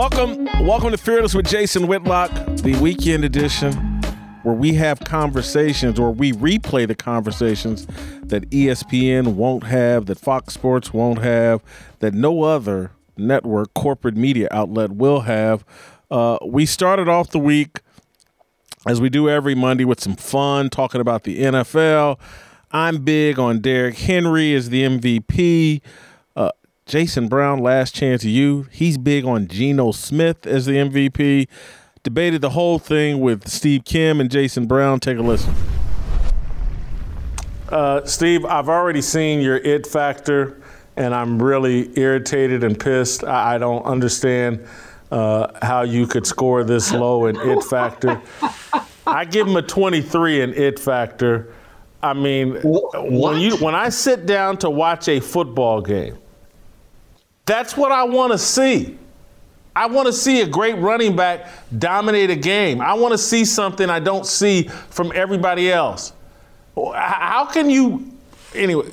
Welcome, welcome to Fearless with Jason Whitlock, the weekend edition, where we have conversations or we replay the conversations that ESPN won't have, that Fox Sports won't have, that no other network, corporate media outlet will have. Uh, we started off the week as we do every Monday with some fun talking about the NFL. I'm big on Derrick Henry as the MVP. Jason Brown, last chance to you. He's big on Geno Smith as the MVP. Debated the whole thing with Steve Kim and Jason Brown. Take a listen. Uh, Steve, I've already seen your it factor, and I'm really irritated and pissed. I, I don't understand uh, how you could score this low in it factor. I give him a 23 in it factor. I mean, What? when you when I sit down to watch a football game, that's what I want to see. I want to see a great running back dominate a game. I want to see something I don't see from everybody else. How can you, anyway?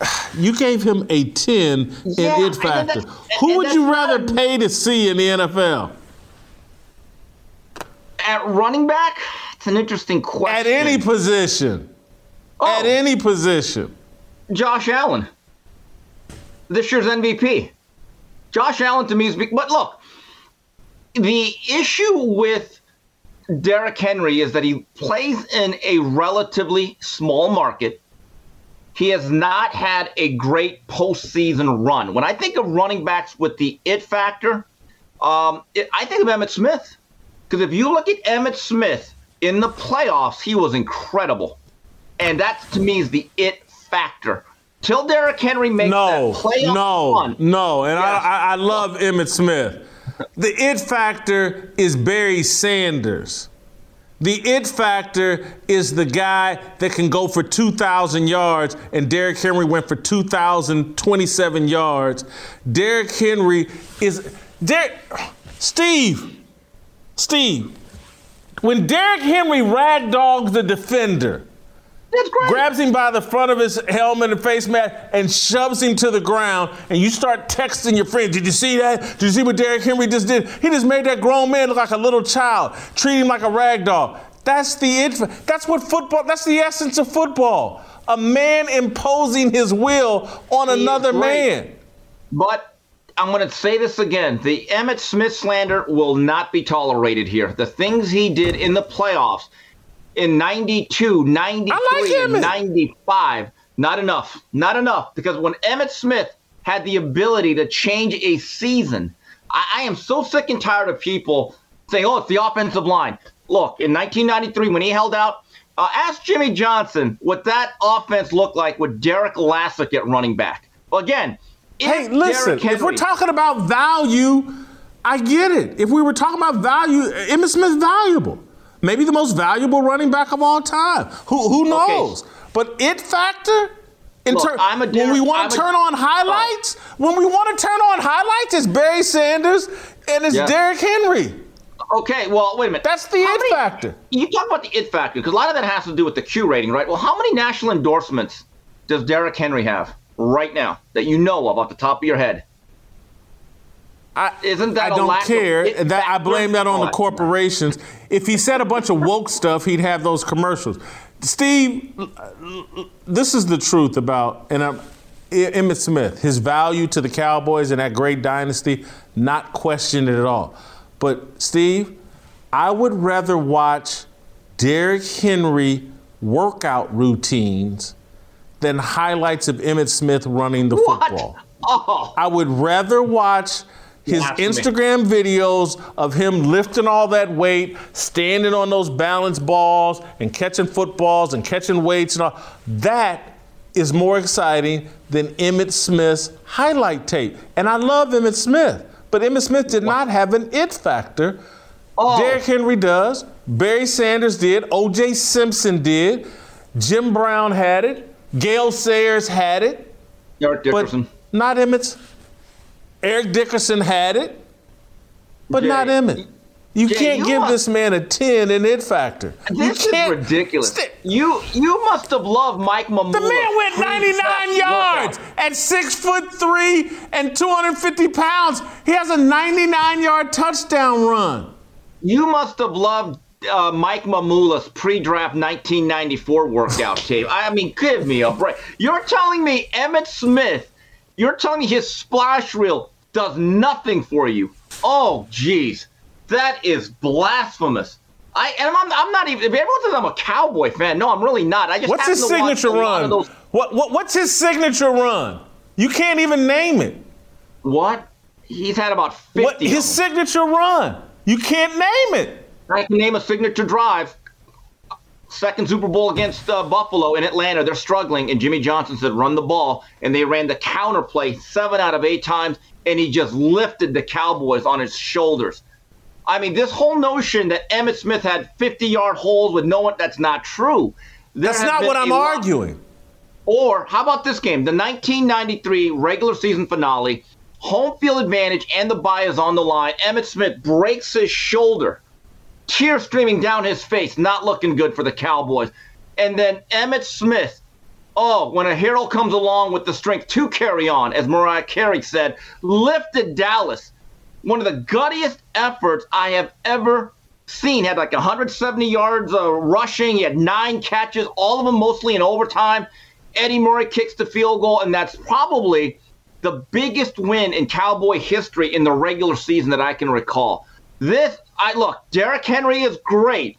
You gave him a 10 in Yeah, it and factor. that's- Who would you rather pay to see in the NFL? At running back, it's an interesting question. At any position. Oh, At any position. Josh Allen, this year's MVP. Josh Allen to me is but look, the issue with Derrick Henry is that he plays in a relatively small market. He has not had a great postseason run. When I think of running backs with the it factor, um, it, I think of Emmitt Smith. Because if you look at Emmitt Smith in the playoffs, he was incredible. And that to me is the it factor. Till Derrick Henry makes No, that playoff no, run. no. And Yes. I, I, I love Emmitt Smith. The it factor is Barry Sanders. The it factor is the guy that can go for 2,000 yards, and Derrick Henry went for 2,027 yards. Derrick Henry is. Der- Steve, Steve, when Derrick Henry ragdogs the defender. Grabs him by the front of his helmet and face mask and shoves him to the ground, and you start texting your friends, Did you see that? Did you see what Derrick Henry just did? He just made that grown man look like a little child, treat him like a rag doll. That's the it. That's what football. That's the essence of football. A man imposing his will on He another man. But I'm going to say this again. The Emmitt Smith slander will not be tolerated here. The things he did in the playoffs in 92, 93, like and 95, not enough. Not enough. Because when Emmitt Smith had the ability to change a season, I, I am so sick and tired of people saying, oh, it's the offensive line. Look, in 1993, when he held out, uh, ask Jimmy Johnson what that offense looked like with Derrick Lassic at running back. Well, again, Hey, if listen, Derrick if we're talking about value, I get it. If we were talking about value, Emmitt Smith's valuable. Maybe the most valuable running back of all time. Who who Okay. knows? But it factor in Look, ter- I'm a when we want to a- turn on highlights, when we want to turn on highlights, it's Barry Sanders and it's Yeah. Derrick Henry. Okay, well, wait a minute. That's the How it many- factor. You talk about the it factor because a lot of that has to do with the Q rating, right? Well, how many national endorsements does Derrick Henry have right now that you know of off the top of your head? I, Isn't that I don't lack of care. it That I blame that on the corporations. If he said a bunch of woke stuff, he'd have those commercials. Steve, this is the truth about and I'm, Emmitt Smith, his value to the Cowboys and that great dynasty, not questioned at all. But Steve, I would rather watch Derrick Henry workout routines than highlights of Emmitt Smith running the What? football. Oh, I would rather watch his. Instagram videos of him lifting all that weight, standing on those balance balls, and catching footballs and catching weights and all. That is more exciting than Emmitt Smith's highlight tape. And I love Emmitt Smith, but Emmitt Smith did not have an it factor. Oh. Derrick Henry does. Barry Sanders did. O.J. Simpson did. Jim Brown had it. Gale Sayers had it. Dickerson. But not Emmitt's. Eric Dickerson had it, but Jay, not Emmitt. You Jay, can't you give must- this man a 10 in it factor. This you is ridiculous. Sti- you you must have loved Mike Mamula. the man went 99 yards at six foot three and 250 pounds. He has a 99 yard touchdown run. You must have loved uh, Mike Mamula's pre-draft 1994 workout tape. I mean, give me a break. You're telling me Emmitt Smith? You're telling me his splash reel does nothing for you? Oh, jeez, that is blasphemous. I and I'm, I'm not even. Everyone says I'm a Cowboy fan. No, I'm really not. I just What's his signature run? those- What, what, what's his signature run? You can't even name it. what? He's had about 50. What his signature run? You can't name it. I can name a signature drive. Second Super Bowl against uh, Buffalo in Atlanta. They're struggling, and Jimmy Johnson said, run the ball. And they ran the counter play seven out of eight times, and he just lifted the Cowboys on his shoulders. I mean, this whole notion that Emmitt Smith had 50 yard holes with no one, that's not true. There That's not what I'm lot- arguing. or how about this game? The 1993 regular season finale, home field advantage, and the bye is on the line. Emmitt Smith breaks his shoulder, tears streaming down his face, not looking good for the Cowboys. And then Emmitt Smith, oh, when a hero comes along with the strength to carry on, as Mariah Carey said, lifted Dallas. One of the guttiest efforts I have ever seen. Had like 170 yards uh, rushing. He had nine catches, all of them mostly in overtime. Eddie Murray kicks the field goal, and that's probably the biggest win in Cowboy history in the regular season that I can recall. This, I look, Derrick Henry is great,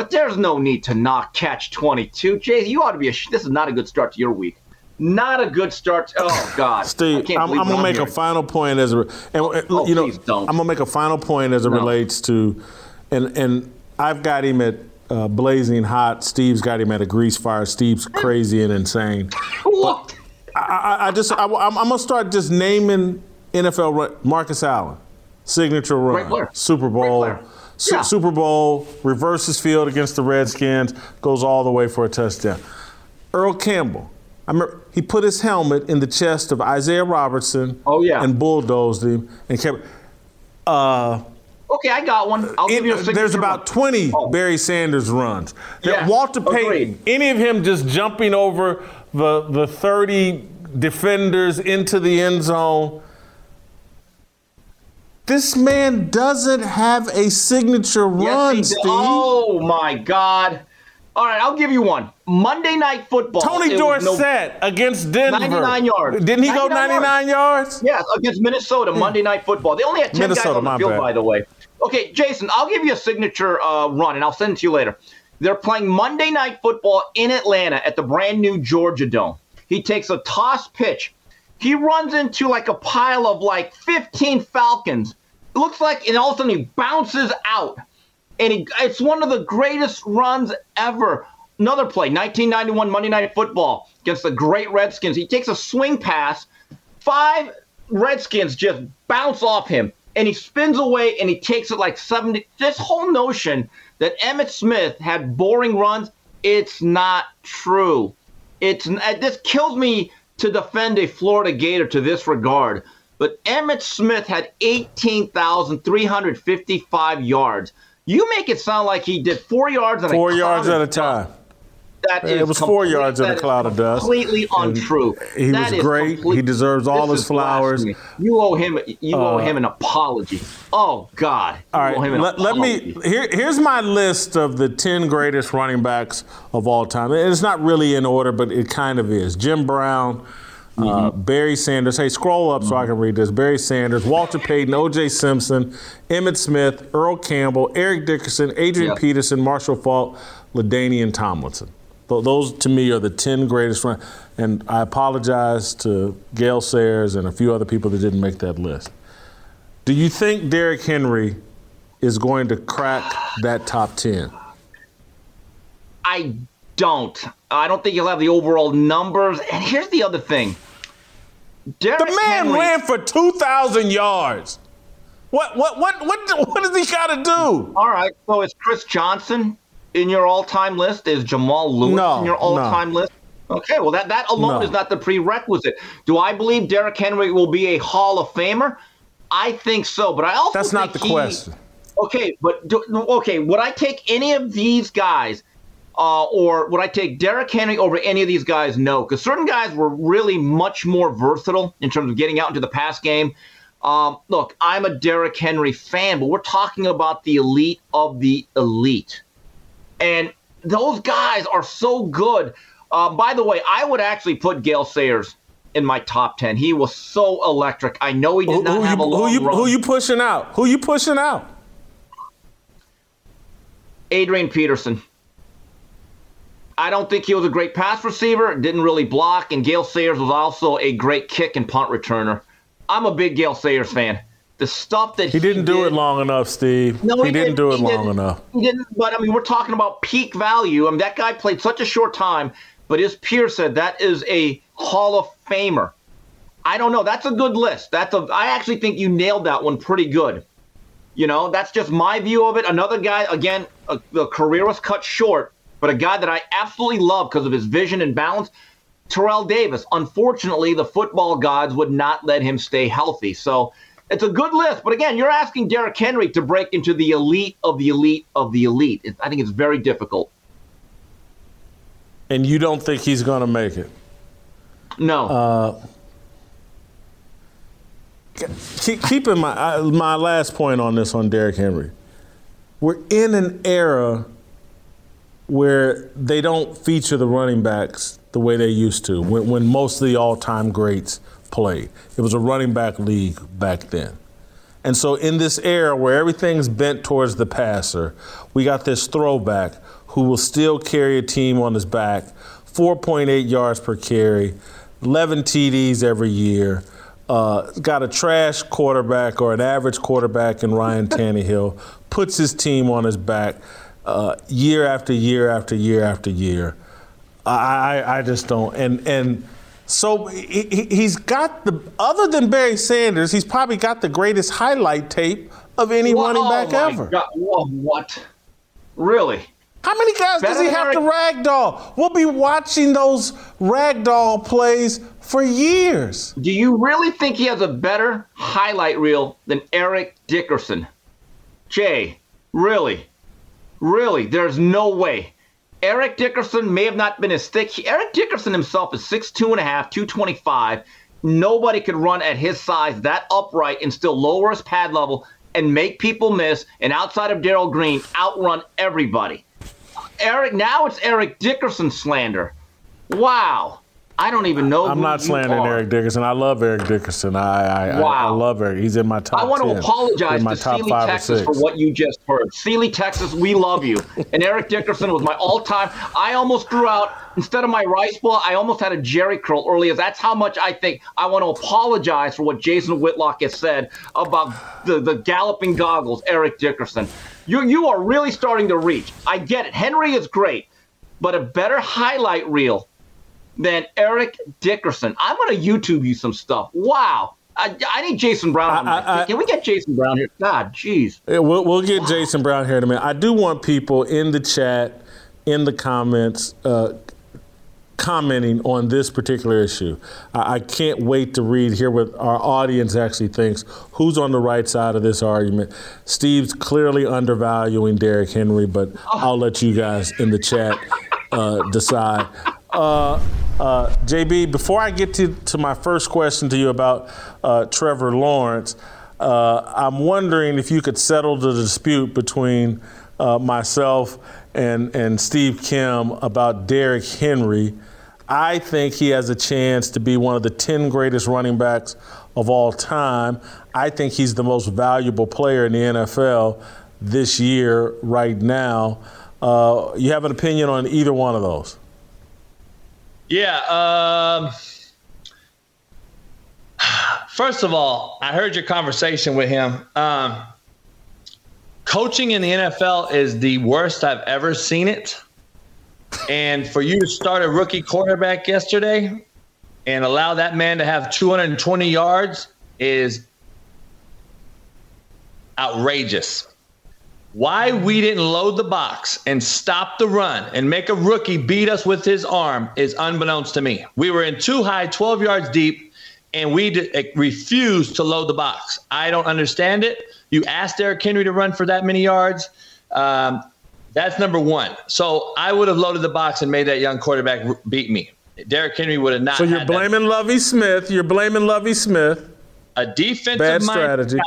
but there's no need to not catch 22. Jay, you ought to be. A, this is not a good start to your week. Not a good start. Oh God, Steve, I'm, I'm gonna make hearing. a final point as a, and oh, you know. I'm gonna make a final point as it No. relates to, and and I've got him at uh, blazing hot. Steve's got him at a grease fire. Steve's crazy and insane. What? I, I, I just, I, am I'm gonna start just naming NFL run. Marcus Allen, signature run. Super Bowl. Su- Yeah. Super Bowl, reverses field against the Redskins, goes all the way for a touchdown. Earl Campbell, I remember he put his helmet in the chest of Isaiah Robertson. Oh, yeah. and bulldozed him and kept. Uh, Okay, I got one. I'll give you a it- there's about one. 20 Oh. Barry Sanders runs. There- Yeah, Walter Payton, agreed. any of him just jumping over the the 30 defenders into the end zone. This man doesn't have a signature run, did. Steve. Oh my God! All right, I'll give you one. Monday Night Football. Tony was no- Dorsett against Denver. 99 yards. Didn't he go 99 99 yards? Yes, against Minnesota, Monday Night Football. They only had 10 Minnesota, guys on the field, bad. by the way. Okay, Jason, I'll give you a signature uh, run, and I'll send it to you later. They're playing Monday Night Football in Atlanta at the brand new Georgia Dome. He takes a toss pitch. He runs into like a pile of like 15 Falcons. It looks like, and all of a sudden he bounces out. And he, it's one of the greatest runs ever. Another play, 1991 Monday Night Football against the great Redskins. He takes a swing pass. Five Redskins just bounce off him, and he spins away and he takes it like 70. This whole notion that Emmitt Smith had boring runs, it's not true. It's this kills me to defend a Florida Gator to this regard. But Emmitt Smith had 18,355 yards. You make it sound like he did four yards at Four yards at a time. That It is was four yards in a cloud of dust. Completely And untrue. he That was great. He deserves all his flowers. blasphemy. You owe him. You owe Uh, him an apology. Oh God. You All owe an let, let me. Here, here's my list of the 10 greatest running backs of all time. And It's not really in order, but it kind of is. Jim Brown, uh, Mm-hmm. Barry Sanders. Hey, scroll up so I can read this. Barry Sanders, Walter Payton, O.J. Simpson, Emmitt Smith, Earl Campbell, Eric Dickerson, Adrian Yep. Peterson, Marshall Faulk, LaDainian Tomlinson. Th- Those to me are the 10 greatest run. And I apologize to Gale Sayers and a few other people that didn't make that list. Do you think Derrick Henry is going to crack that top 10? I don't. I don't think he'll have the overall numbers. And here's the other thing. Derrick the man Henry, ran for 2,000 yards. What what what what what does he got to do? All right, so is Chris Johnson in your all-time list? Is Jamal Lewis no, in your all-time no. list? Okay, well that that alone no. is not the prerequisite. Do I believe Derrick Henry will be a Hall of Famer? I think so, but I also that's not the he, question. Okay, but do, okay, would I take any of these guys? Uh, or would I take Derrick Henry over any of these guys? No, because certain guys were really much more versatile in terms of getting out into the pass game. Um, look, I'm a Derrick Henry fan, but we're talking about the elite of the elite. And those guys are so good. Uh, by the way, I would actually put Gale Sayers in my top 10. He was so electric. I know he did who, not who have you, a long who you, run. Who you pushing out? Who you pushing out? Adrian Peterson. I don't think he was a great pass receiver, didn't really block, and Gale Sayers was also a great kick and punt returner. I'm a big Gale Sayers fan. The stuff that he, he didn't do it long enough, Steve. No, he, he didn't, didn't, do it long didn't. enough. He didn't. But I mean, we're talking about peak value. I mean, that guy played such a short time. But as Pierre said, that is a Hall of Famer. I don't know. That's a good list. That's a. I actually think you nailed that one pretty good. You know, that's just my view of it. Another guy, again, a, the career was cut short, but a guy that I absolutely love because of his vision and balance. Terrell Davis. Unfortunately, the football gods would not let him stay healthy. So it's a good list. But again, you're asking Derrick Henry to break into the elite of the elite of the elite. I think it's very difficult. And you don't think he's going to make it? No. Uh, keep, keep in my, my last point on this on Derrick Henry. We're in an era where they don't feature the running backs the way they used to when, when most of the all time greats played. It was a running back league back then. And so, in this era where everything's bent towards the passer, we got this throwback who will still carry a team on his back, 4.8 yards per carry, 11 TDs every year. Uh, got a trash quarterback or an average quarterback in Ryan Tannehill, puts his team on his back uh, year after year after year after year. I, I just don't. And and so he, he's got the other than Barry Sanders, he's probably got the greatest highlight tape of any Whoa, running back oh ever. God. what? Really? How many guys Better does he have to ragdoll? We'll be watching those ragdoll plays for years. Do you really think he has a better highlight reel than Eric Dickerson? Jay, really? Really? There's no way. Eric Dickerson may have not been as thick. Eric Dickerson himself is 6'2 and a half, 225. Nobody could run at his size that upright and still lower his pad level and make people miss. And outside of Darrell Green, outrun everybody. Eric, now it's Eric Dickerson slander. Wow. I don't even know. I'm not slandering Eric Dickerson. I love Eric Dickerson. I I, wow. I, I love Eric. He's in my top. I want 10. to apologize to Sealy, Texas, for what you just heard. Sealy, Texas, we love you. and Eric Dickerson was my all-time. I almost threw out instead of my rice ball. I almost had a Jerry curl earlier. That's how much I think. I want to apologize for what Jason Whitlock has said about the the galloping goggles, Eric Dickerson. You you are really starting to reach. I get it. Henry is great, but a better highlight reel than Eric Dickerson. I'm going to YouTube you some stuff. Wow. I, I need Jason Brown. I, I, Can we get Jason Brown here? God, jeez. Yeah, we'll, we'll get wow. Jason Brown here in a minute. I do want people in the chat, in the comments, uh, commenting on this particular issue. I, I, can't wait to read, hear what our audience actually thinks. Who's on the right side of this argument? Steve's clearly undervaluing Derrick Henry, but oh. I'll let you guys in the chat uh, decide. Uh, uh, JB, before I get to, to my first question to you about uh, Trevor Lawrence, uh, I'm wondering if you could settle the dispute between uh, myself and, and Steve Kim about Derrick Henry. I think he has a chance to be one of the 10 greatest running backs of all time. I think he's the most valuable player in the NFL this year, right now. You have an opinion on either one of those? Yeah. Um, first of all, I heard your conversation with him. Um, coaching in the NFL is the worst I've ever seen it. And for you to start a rookie quarterback yesterday and allow that man to have 220 yards is outrageous. Why we didn't load the box and stop the run and make a rookie beat us with his arm is unbeknownst to me. We were in too high, 12 yards deep, and we d- eh, refused to load the box. I don't understand it. You asked Derrick Henry to run for that many yards. Um, that's number one. So I would have loaded the box and made that young quarterback beat me. Derrick Henry would have not. So you're blaming that. Lovie Smith. You're blaming Lovie Smith. A defensive bad strategy.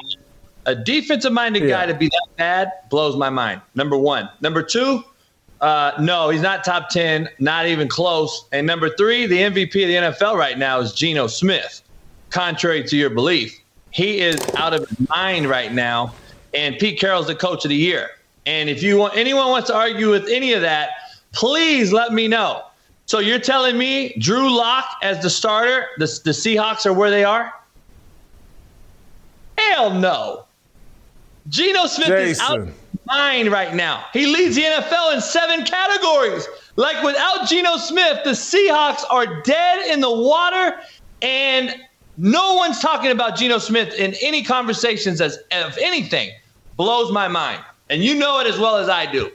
A defensive minded yeah. guy to be that bad blows my mind. Number one. Number two. Uh, no, he's not top ten, not even close. And number three, the MVP of the NFL right now is Geno Smith. Contrary to your belief, he is out of his mind right now. And Pete Carroll's the coach of the year. And if you want anyone wants to argue with any of that, please let me know. So you're telling me Drew Lock as the starter, the, the Seahawks are where they are? Hell no. Geno Smith Jason. is out of mind right now. He leads the NFL in seven categories. Like without Geno Smith, the Seahawks are dead in the water, and no one's talking about Geno Smith in any conversations as of anything. Blows my mind. And you know it as well as I do.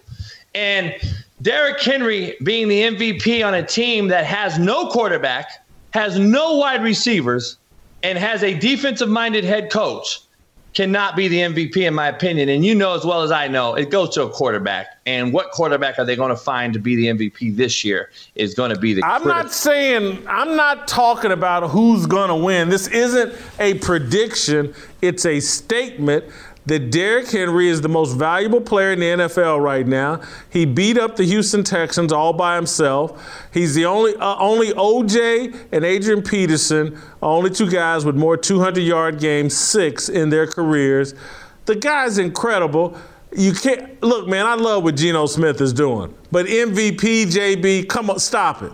And Derrick Henry being the MVP on a team that has no quarterback, has no wide receivers, and has a defensive minded head coach cannot be the MVP, in my opinion. And you know as well as I know, it goes to a quarterback. And what quarterback are they going to find to be the MVP this year is going to be the. I'm not saying, I'm not talking about who's going to win. This isn't a prediction, it's a statement that Derrick Henry is the most valuable player in the NFL right now. He beat up the Houston Texans all by himself. He's the only uh, only OJ and Adrian Peterson, only two guys with more 200-yard games, six in their careers. The guy's incredible. You can't look, man. I love what Geno Smith is doing, but MVP, JB, come on, stop it.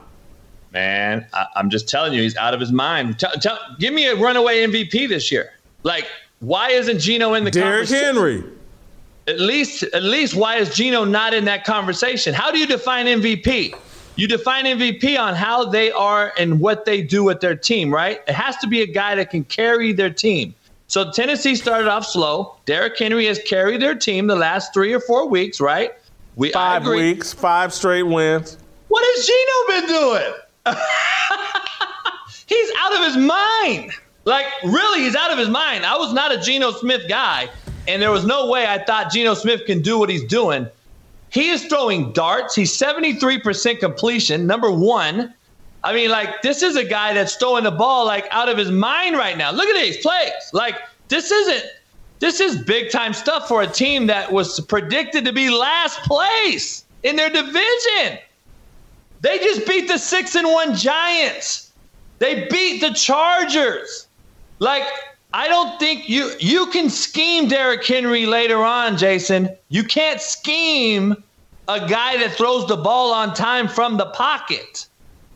Man, I, am just telling you, he's out of his mind. Tell, tell, give me a runaway MVP this year. Like why isn't Geno in the conversation? Derrick Henry. At least, at least, why is Geno not in that conversation? How do you define MVP? You define MVP on how they are and what they do with their team, right? It has to be a guy that can carry their team. So Tennessee started off slow. Derrick Henry has carried their team the last three or four weeks, right? We five weeks, five straight wins. What has Geno been doing? He's out of his mind. Like, really, he's out of his mind. I was not a Geno Smith guy, and there was no way I thought Geno Smith can do what he's doing. He is throwing darts. He's 73% completion, number one. I mean, like, this is a guy that's throwing the ball, like, out of his mind right now. Look at these plays. Like, this isn't, this is big time stuff for a team that was predicted to be last place in their division. They just beat the six and one Giants. They beat the Chargers. Like, I don't think you you can scheme Derrick Henry later on, Jason. You can't scheme a guy that throws the ball on time from the pocket.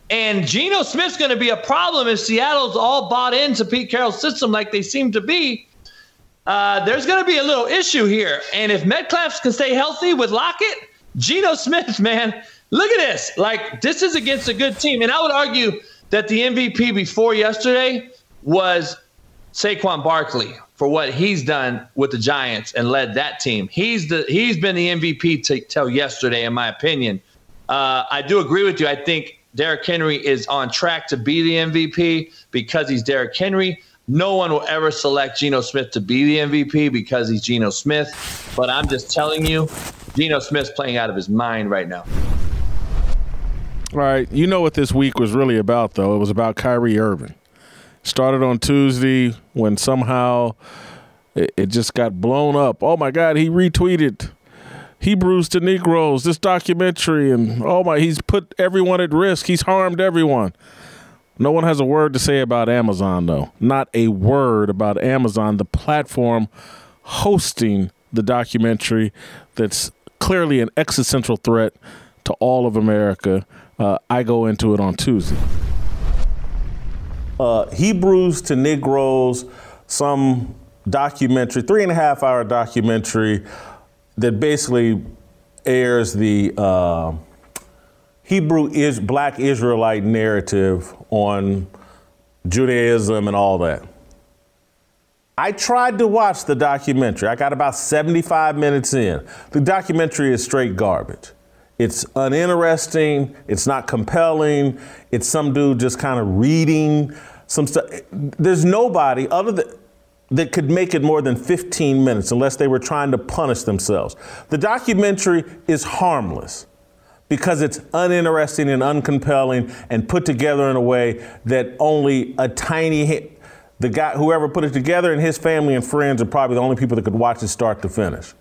And Geno Smith's going to be a problem if Seattle's all bought into Pete Carroll's system like they seem to be. Uh, there's going to be a little issue here. And if Metcalf can stay healthy with Lockett, Geno Smith, man, look at this. Like, this is against a good team. And I would argue that the MVP before yesterday was Saquon Barkley for what he's done with the Giants and led that team. He's the he's been the MVP to, till yesterday, in my opinion. Uh, I do agree with you. I think Derrick Henry is on track to be the MVP because he's Derrick Henry. No one will ever select Geno Smith to be the MVP because he's Geno Smith. But I'm just telling you, Geno Smith's playing out of his mind right now. All right. You know what this week was really about, though? It was about Kyrie Irving. Started on Tuesday when somehow it, it just got blown up. Oh my God, he retweeted Hebrews to Negroes, this documentary, and oh my, he's put everyone at risk. He's harmed everyone. No one has a word to say about Amazon, though. Not a word about Amazon, the platform hosting the documentary that's clearly an existential threat to all of America. Uh, I go into it on Tuesday uh, Hebrews to Negroes, some documentary, three and a half hour documentary that basically airs the uh, Hebrew is black Israelite narrative on Judaism and all that. I tried to watch the documentary. I got about 75 minutes in. The documentary is straight garbage. It's uninteresting, it's not compelling, it's some dude just kind of reading some stuff. There's nobody other than that could make it more than 15 minutes unless they were trying to punish themselves. The documentary is harmless because it's uninteresting and uncompelling and put together in a way that only a tiny the guy whoever put it together and his family and friends are probably the only people that could watch it start to finish.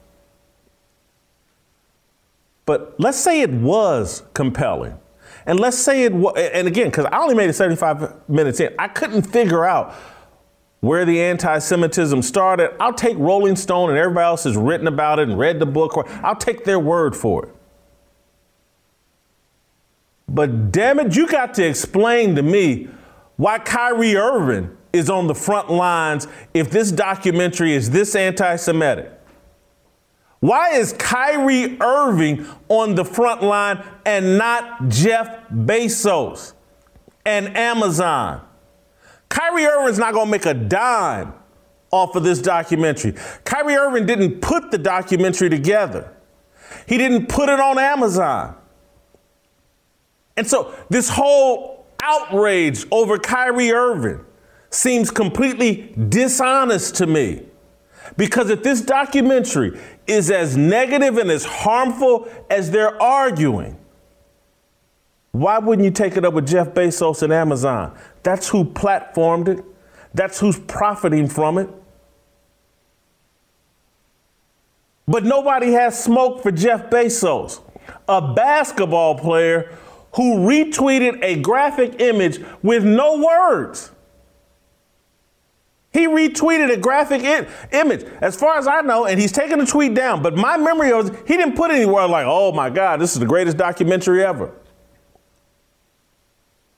But let's say it was compelling. And let's say it was, and again, because I only made it 75 minutes in, I couldn't figure out where the anti Semitism started. I'll take Rolling Stone and everybody else has written about it and read the book, or I'll take their word for it. But damn it, you got to explain to me why Kyrie Irving is on the front lines if this documentary is this anti Semitic. Why is Kyrie Irving on the front line and not Jeff Bezos and Amazon? Kyrie Irving's not going to make a dime off of this documentary. Kyrie Irving didn't put the documentary together. He didn't put it on Amazon. And so this whole outrage over Kyrie Irving seems completely dishonest to me. Because if this documentary is as negative and as harmful as they're arguing, why wouldn't you take it up with Jeff Bezos and Amazon? That's who platformed it. That's who's profiting from it. But nobody has smoke for Jeff Bezos, a basketball player who retweeted a graphic image with no words. He retweeted a graphic image, as far as I know, and he's taken the tweet down. But my memory was he didn't put anywhere like, oh my God, this is the greatest documentary ever.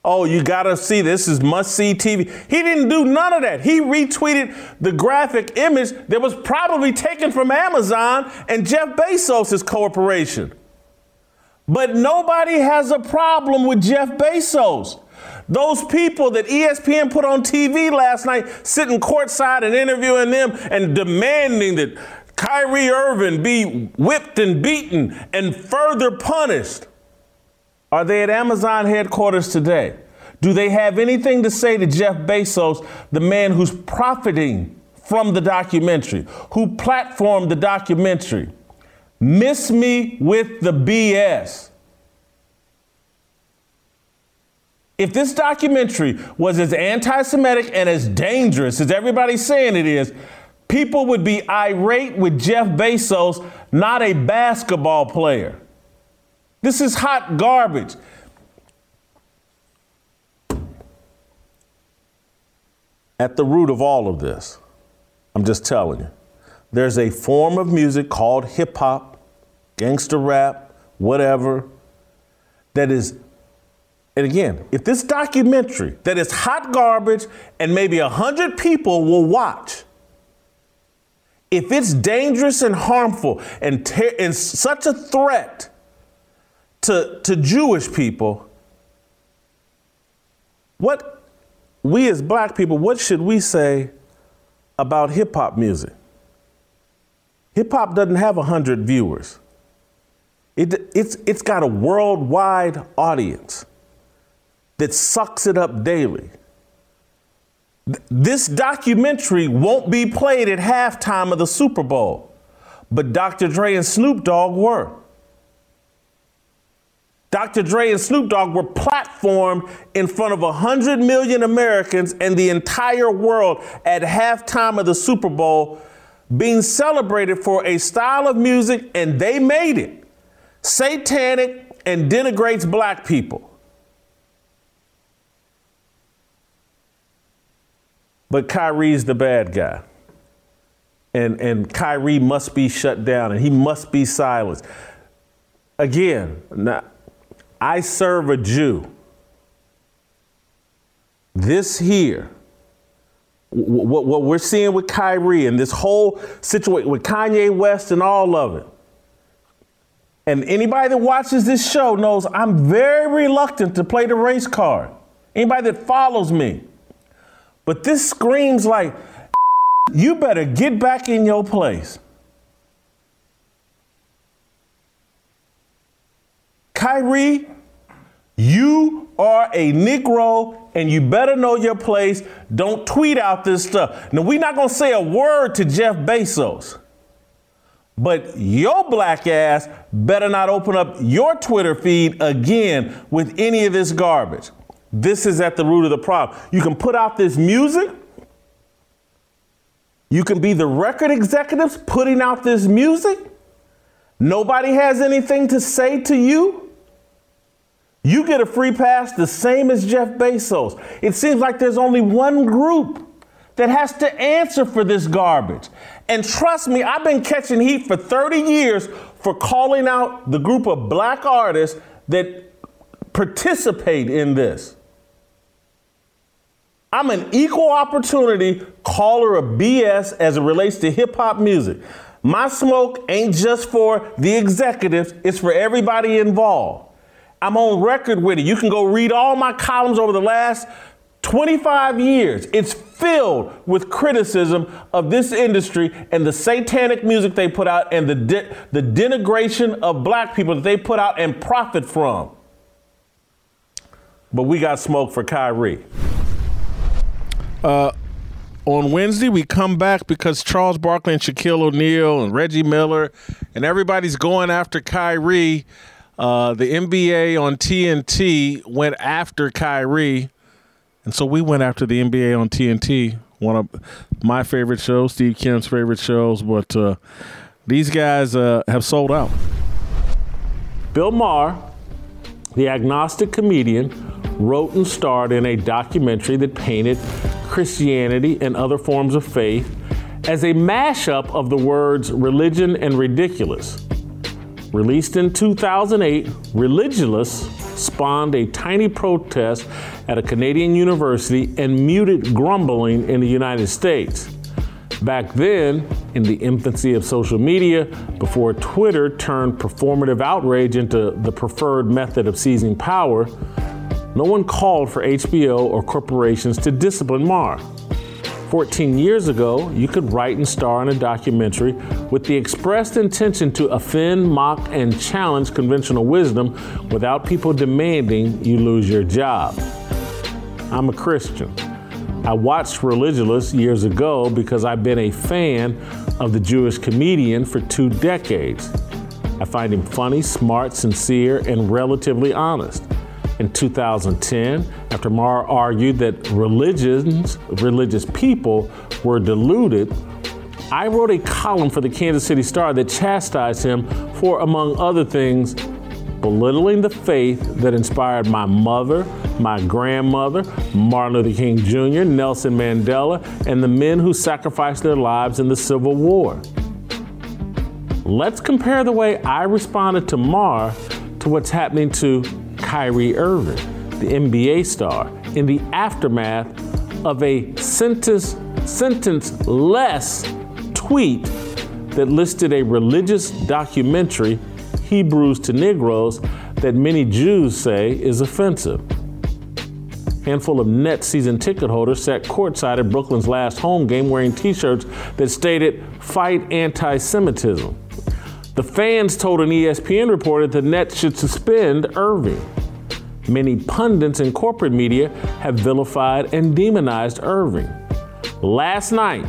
Oh, you gotta see this is must see TV. He didn't do none of that. He retweeted the graphic image that was probably taken from Amazon and Jeff Bezos' corporation. But nobody has a problem with Jeff Bezos. Those people that ESPN put on TV last night, sitting courtside and interviewing them and demanding that Kyrie Irving be whipped and beaten and further punished. Are they at Amazon headquarters today? Do they have anything to say to Jeff Bezos, the man who's profiting from the documentary, who platformed the documentary? Miss me with the BS. If this documentary was as anti Semitic and as dangerous as everybody's saying it is, people would be irate with Jeff Bezos, not a basketball player. This is hot garbage. At the root of all of this, I'm just telling you, there's a form of music called hip hop, gangster rap, whatever, that is and again, if this documentary that is hot garbage and maybe a hundred people will watch, if it's dangerous and harmful and, ter- and such a threat to, to Jewish people, what we as black people, what should we say about hip hop music? Hip hop doesn't have a hundred viewers. It, it's, it's got a worldwide audience that sucks it up daily. This documentary won't be played at halftime of the Super Bowl, but Dr. Dre and Snoop Dogg were. Dr. Dre and Snoop Dogg were platformed in front of 100 million Americans and the entire world at halftime of the Super Bowl, being celebrated for a style of music, and they made it satanic and denigrates black people. But Kyrie's the bad guy. And, and Kyrie must be shut down and he must be silenced. Again, now, I serve a Jew. This here, what, what we're seeing with Kyrie and this whole situation with Kanye West and all of it, And anybody that watches this show knows I'm very reluctant to play the race card. Anybody that follows me. But this screams like, you better get back in your place. Kyrie, you are a Negro and you better know your place. Don't tweet out this stuff. Now, we're not going to say a word to Jeff Bezos, but your black ass better not open up your Twitter feed again with any of this garbage. This is at the root of the problem. You can put out this music. You can be the record executives putting out this music. Nobody has anything to say to you. You get a free pass the same as Jeff Bezos. It seems like there's only one group that has to answer for this garbage. And trust me, I've been catching heat for 30 years for calling out the group of black artists that participate in this. I'm an equal opportunity caller of BS as it relates to hip hop music. My smoke ain't just for the executives, it's for everybody involved. I'm on record with it. You can go read all my columns over the last 25 years. It's filled with criticism of this industry and the satanic music they put out and the, de- the denigration of black people that they put out and profit from. But we got smoke for Kyrie. Uh, on Wednesday, we come back because Charles Barkley and Shaquille O'Neal and Reggie Miller and everybody's going after Kyrie. Uh, the NBA on TNT went after Kyrie, and so we went after the NBA on TNT. One of my favorite shows, Steve Kim's favorite shows, but uh, these guys uh, have sold out. Bill Maher, the agnostic comedian, wrote and starred in a documentary that painted Christianity and other forms of faith as a mashup of the words religion and ridiculous. Released in 2008, Religulous spawned a tiny protest at a Canadian university and muted grumbling in the United States. Back then, in the infancy of social media, before Twitter turned performative outrage into the preferred method of seizing power, no one called for HBO or corporations to discipline Maher. 14 years ago, you could write and star in a documentary with the expressed intention to offend, mock, and challenge conventional wisdom without people demanding you lose your job. I'm a Christian. I watched Religulous years ago because I've been a fan of the Jewish comedian for two decades. I find him funny, smart, sincere, and relatively honest in 2010 after Maher argued that religions, religious people were deluded. I wrote a column for the Kansas City Star that chastised him for, among other things, belittling the faith that inspired my mother, my grandmother, Martin Luther King Jr., Nelson Mandela, and the men who sacrificed their lives in the Civil War. Let's compare the way I responded to Maher to what's happening to Kyrie Irving, the NBA star, in the aftermath of a sentence sentence less tweet that listed a religious documentary, Hebrews to Negroes, that many Jews say is offensive. Handful of net season ticket holders sat courtside at Brooklyn's last home game wearing t shirts that stated, Fight anti Semitism. The fans told an ESPN reporter the Nets should suspend Irving. Many pundits in corporate media have vilified and demonized Irving. Last night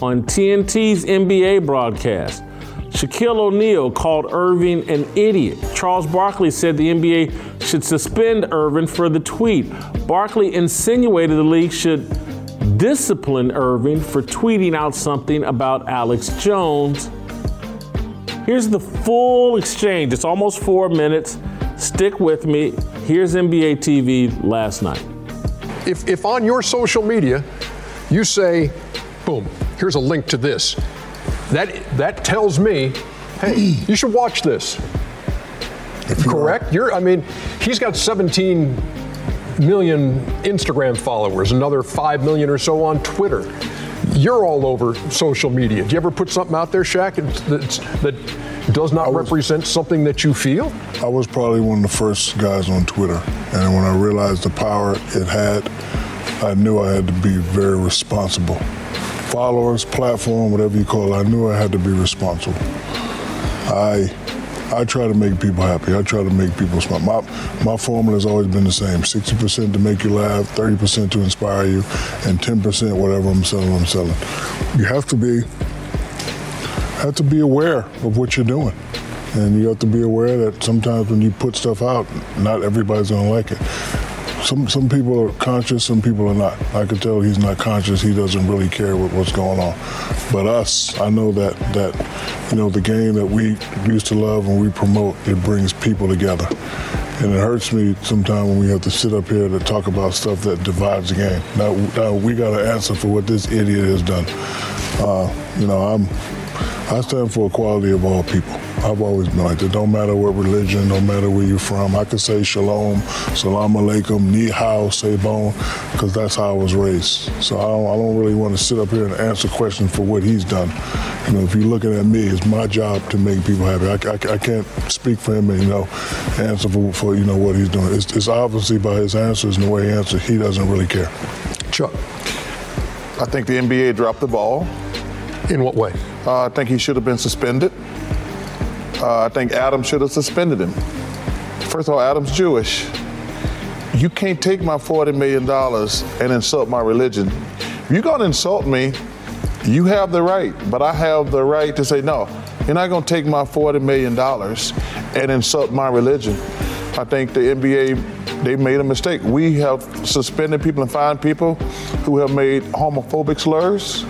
on TNT's NBA broadcast, Shaquille O'Neal called Irving an idiot. Charles Barkley said the NBA should suspend Irving for the tweet. Barkley insinuated the league should discipline Irving for tweeting out something about Alex Jones. Here's the full exchange. It's almost four minutes. Stick with me. Here's NBA TV last night. If, if on your social media you say, boom, here's a link to this, that, that tells me, hey, you should watch this. You Correct? You're, I mean, he's got 17 million Instagram followers, another 5 million or so on Twitter. You're all over social media. Do you ever put something out there, Shaq, that does not was, represent something that you feel? I was probably one of the first guys on Twitter. And when I realized the power it had, I knew I had to be very responsible. Followers, platform, whatever you call it, I knew I had to be responsible. I I try to make people happy. I try to make people smile. My, my formula has always been the same 60% to make you laugh, 30% to inspire you, and 10% whatever I'm selling, I'm selling. You have to be have to be aware of what you're doing. And you have to be aware that sometimes when you put stuff out, not everybody's gonna like it some some people are conscious, some people are not. I can tell he's not conscious. He doesn't really care what, what's going on. But us, I know that that you know the game that we used to love and we promote, it brings people together. And it hurts me sometimes when we have to sit up here to talk about stuff that divides the game. Now, now we got to answer for what this idiot has done. Uh, you know, I'm I stand for equality of all people. I've always been like that. Don't matter what religion, no matter where you're from. I could say shalom, salam alaikum, ni hao, sebon, because that's how I was raised. So I don't, I don't really want to sit up here and answer questions for what he's done. You know, if you're looking at me, it's my job to make people happy. I, I, I can't speak for him and, you know, answer for, for, you know, what he's doing. It's, it's obviously by his answers and the way he answers, he doesn't really care. Chuck. I think the NBA dropped the ball. In what way? Uh, I think he should have been suspended. Uh, I think Adam should have suspended him. First of all, Adam's Jewish. You can't take my $40 million and insult my religion. If you're going to insult me, you have the right, but I have the right to say, no, you're not going to take my $40 million and insult my religion. I think the NBA, they made a mistake. We have suspended people and fined people who have made homophobic slurs.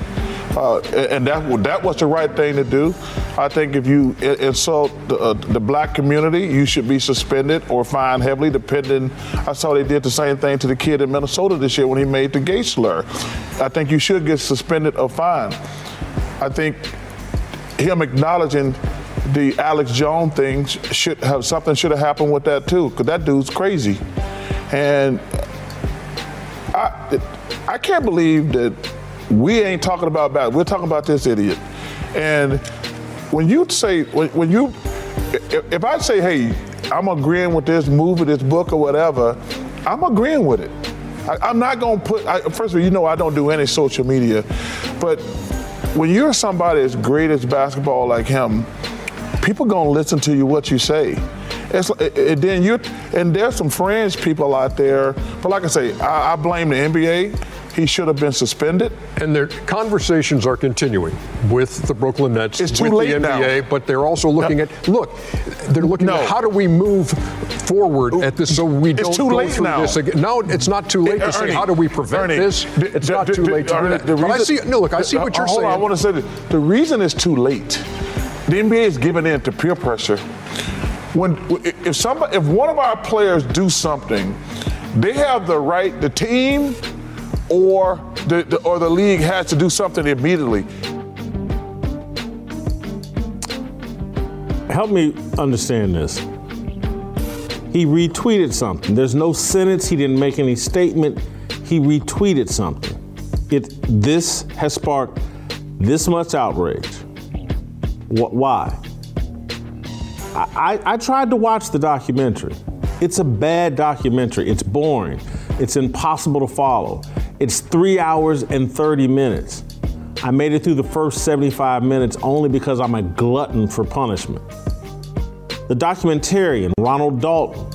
Uh, and that that was the right thing to do. I think if you insult the, uh, the, black community, you should be suspended or fined heavily, depending. I saw they did the same thing to the kid in Minnesota this year when he made the gay slur. I think you should get suspended or fined. I think him acknowledging the Alex Jones thing should have something should have happened with that too, because that dude's crazy, and I I can't believe that we ain't talking about that. We're talking about this idiot. And when you say, when, when you, if, if I say, hey, I'm agreeing with this movie, this book, or whatever, I'm agreeing with it. I, am not going to put, I, first of all, you know I don't do any social media, but when you're somebody as great as basketball like him, people going to listen to you what you say. It's, and then you, and there's some fringe people out there, but like I say, I, I blame the NBA he should have been suspended. And their conversations are continuing with the Brooklyn Nets, it's too with late the NBA, now. but they're also looking no. at look, they're looking no. at how do we move forward at this so we don't go through now. this again. No, it's not too late to say how do we prevent Ernie, this. It's not too late to do that. But I see no look, I see uh, what you're hold saying. On, I want to say this. The reason it's too late, the NBA is giving in to peer pressure. When if somebody if one of our players do something, they have the right, the team or the, the, or the league has to do something immediately. Help me understand this. He retweeted something. There's no sentence. He didn't make any statement. He retweeted something. It this has sparked this much outrage. why? I, I, I tried to watch the documentary. It's a bad documentary. It's boring. It's impossible to follow. It's three hours and 30 minutes. I made it through the first 75 minutes only because I'm a glutton for punishment. The documentarian, Ronald Dalton,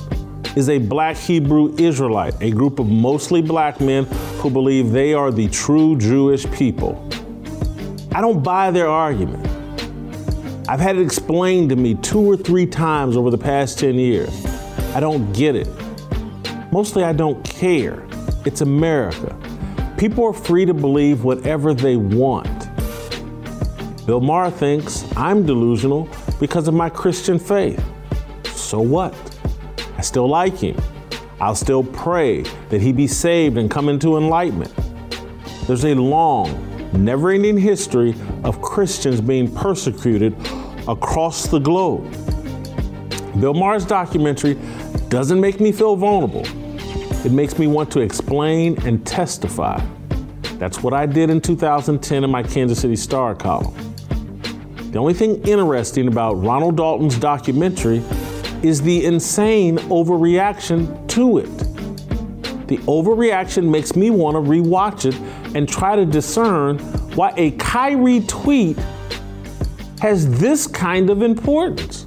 is a black Hebrew Israelite, a group of mostly black men who believe they are the true Jewish people. I don't buy their argument. I've had it explained to me two or three times over the past 10 years. I don't get it. Mostly, I don't care. It's America. People are free to believe whatever they want. Bill Maher thinks I'm delusional because of my Christian faith. So what? I still like him. I'll still pray that he be saved and come into enlightenment. There's a long, never ending history of Christians being persecuted across the globe. Bill Maher's documentary doesn't make me feel vulnerable. It makes me want to explain and testify. That's what I did in 2010 in my Kansas City Star column. The only thing interesting about Ronald Dalton's documentary is the insane overreaction to it. The overreaction makes me want to rewatch it and try to discern why a Kyrie tweet has this kind of importance.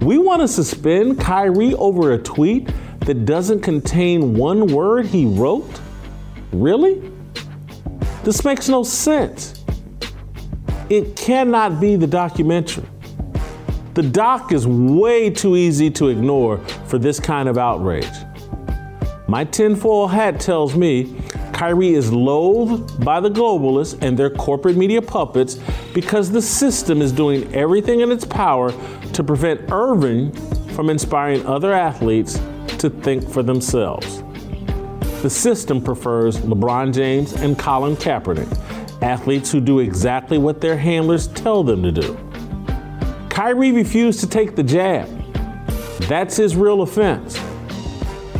We want to suspend Kyrie over a tweet that doesn't contain one word he wrote? Really? This makes no sense. It cannot be the documentary. The doc is way too easy to ignore for this kind of outrage. My tinfoil hat tells me Kyrie is loathed by the globalists and their corporate media puppets because the system is doing everything in its power to prevent Irving from inspiring other athletes to think for themselves. The system prefers LeBron James and Colin Kaepernick, athletes who do exactly what their handlers tell them to do. Kyrie refused to take the jab. That's his real offense.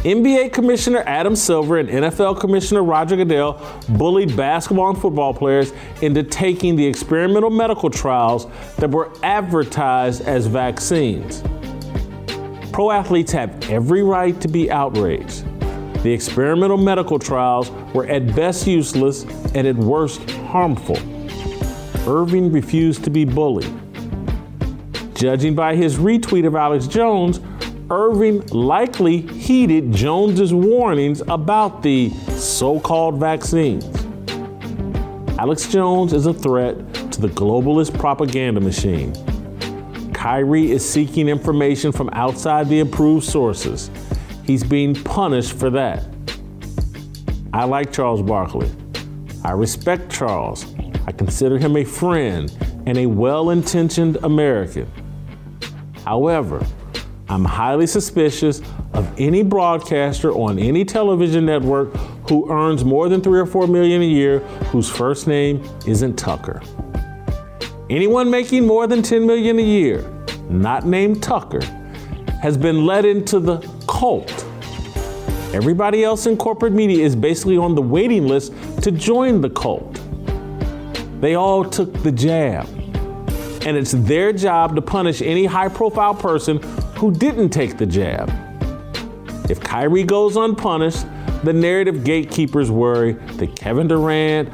NBA Commissioner Adam Silver and NFL Commissioner Roger Goodell bullied basketball and football players into taking the experimental medical trials that were advertised as vaccines. Pro athletes have every right to be outraged. The experimental medical trials were at best useless and at worst harmful. Irving refused to be bullied. Judging by his retweet of Alex Jones, Irving likely heeded Jones's warnings about the so-called vaccines. Alex Jones is a threat to the globalist propaganda machine. Kyrie is seeking information from outside the approved sources. He's being punished for that. I like Charles Barkley. I respect Charles. I consider him a friend and a well intentioned American. However, I'm highly suspicious of any broadcaster on any television network who earns more than three or four million a year whose first name isn't Tucker. Anyone making more than 10 million a year not named Tucker, has been led into the cult. Everybody else in corporate media is basically on the waiting list to join the cult. They all took the jab. And it's their job to punish any high profile person who didn't take the jab. If Kyrie goes unpunished, the narrative gatekeepers worry that Kevin Durant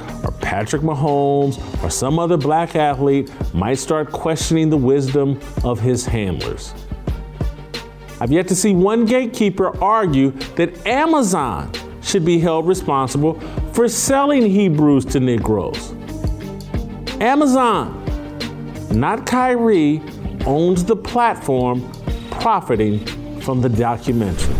Patrick Mahomes or some other black athlete might start questioning the wisdom of his handlers. I've yet to see one gatekeeper argue that Amazon should be held responsible for selling Hebrews to Negroes. Amazon, not Kyrie, owns the platform profiting from the documentary.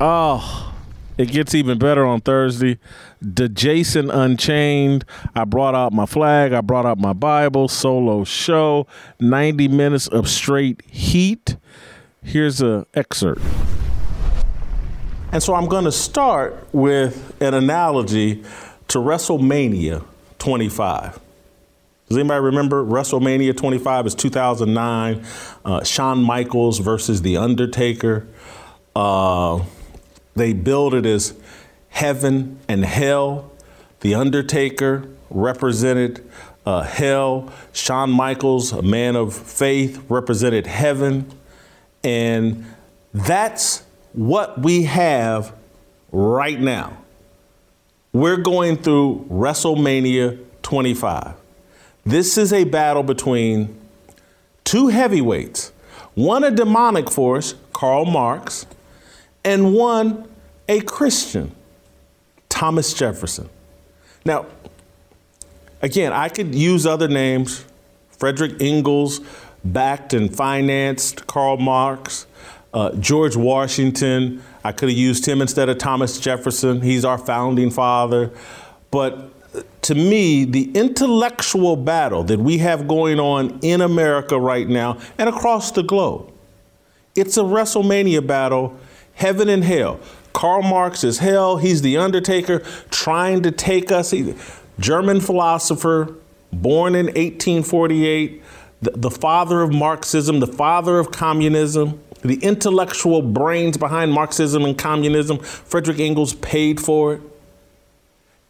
Oh, it gets even better on Thursday. Djason Unchained. I brought out my flag. I brought out my Bible. Solo show. 90 minutes of straight heat. Here's an excerpt. And so I'm going to start with an analogy to WrestleMania 25. Does anybody remember WrestleMania 25 is 2009? Uh, Shawn Michaels versus The Undertaker. Uh, they build it as heaven and hell. The Undertaker represented uh, hell. Shawn Michaels, a man of faith, represented heaven. And that's what we have right now. We're going through WrestleMania 25. This is a battle between two heavyweights one a demonic force, Karl Marx, and one a Christian, Thomas Jefferson. Now, again, I could use other names. Frederick Engels backed and financed Karl Marx. Uh, George Washington, I could have used him instead of Thomas Jefferson. He's our founding father. But to me, the intellectual battle that we have going on in America right now and across the globe, it's a WrestleMania battle, heaven and hell. Karl Marx is hell. He's the Undertaker trying to take us. German philosopher, born in 1848, the, the father of Marxism, the father of communism, the intellectual brains behind Marxism and communism. Frederick Engels paid for it.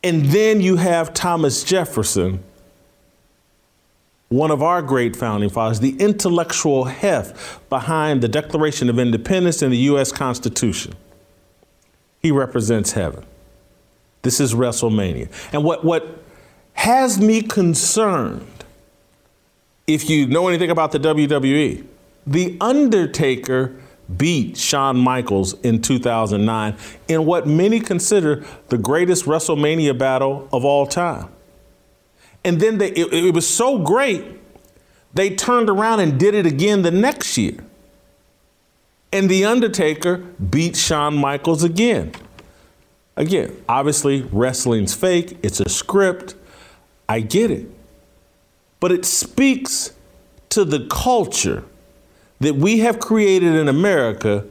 And then you have Thomas Jefferson, one of our great founding fathers, the intellectual heft behind the Declaration of Independence and the U.S. Constitution. He represents heaven. This is WrestleMania. And what, what has me concerned, if you know anything about the WWE, The Undertaker beat Shawn Michaels in 2009 in what many consider the greatest WrestleMania battle of all time. And then they, it, it was so great, they turned around and did it again the next year. And The Undertaker beat Shawn Michaels again. Again, obviously, wrestling's fake, it's a script. I get it. But it speaks to the culture that we have created in America,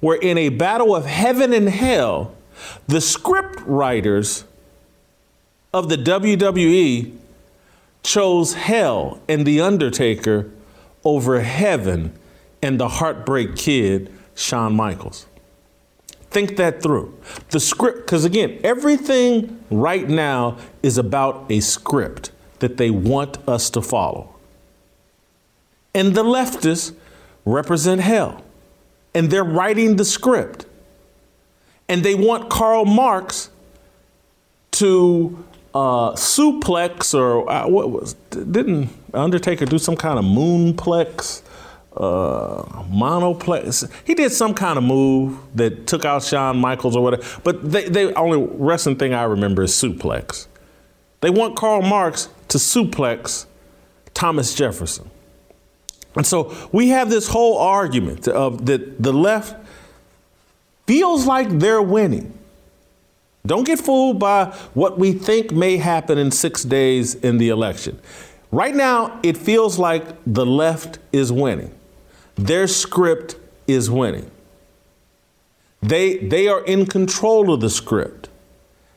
where in a battle of heaven and hell, the script writers of the WWE chose hell and The Undertaker over heaven and the Heartbreak Kid, Shawn Michaels. Think that through. The script, because again, everything right now is about a script that they want us to follow. And the leftists represent hell. And they're writing the script. And they want Karl Marx to uh, suplex or uh, what was didn't Undertaker do some kind of moonplex, uh, monoplex? He did some kind of move that took out Shawn Michaels or whatever. But they, they only wrestling thing I remember is suplex. They want Karl Marx to suplex Thomas Jefferson. And so we have this whole argument of that the left feels like they're winning. Don't get fooled by what we think may happen in six days in the election. Right now, it feels like the left is winning. Their script is winning. They, they are in control of the script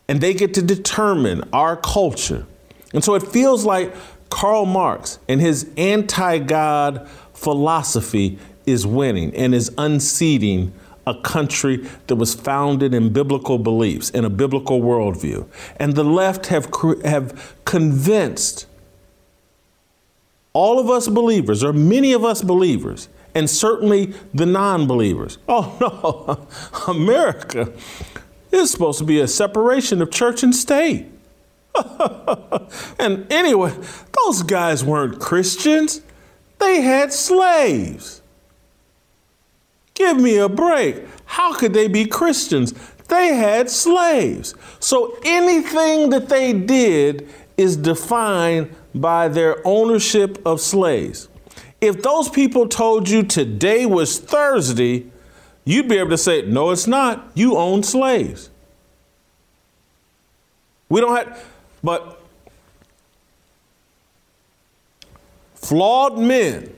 and they get to determine our culture. And so it feels like Karl Marx and his anti God philosophy is winning and is unseating a country that was founded in biblical beliefs in a biblical worldview. And the left have, have convinced all of us believers, or many of us believers, and certainly the non believers. Oh no, America is supposed to be a separation of church and state. and anyway, those guys weren't Christians, they had slaves. Give me a break. How could they be Christians? They had slaves. So anything that they did is defined by their ownership of slaves. If those people told you today was Thursday, you'd be able to say, no, it's not. You own slaves. We don't have, but flawed men,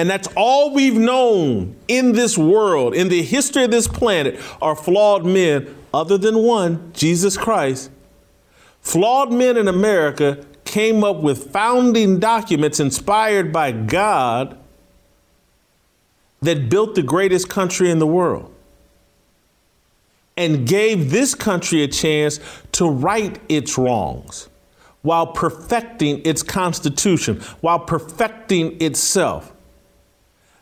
and that's all we've known in this world, in the history of this planet, are flawed men, other than one, Jesus Christ. Flawed men in America came up with founding documents inspired by God that built the greatest country in the world and gave this country a chance to right its wrongs while perfecting its constitution, while perfecting itself.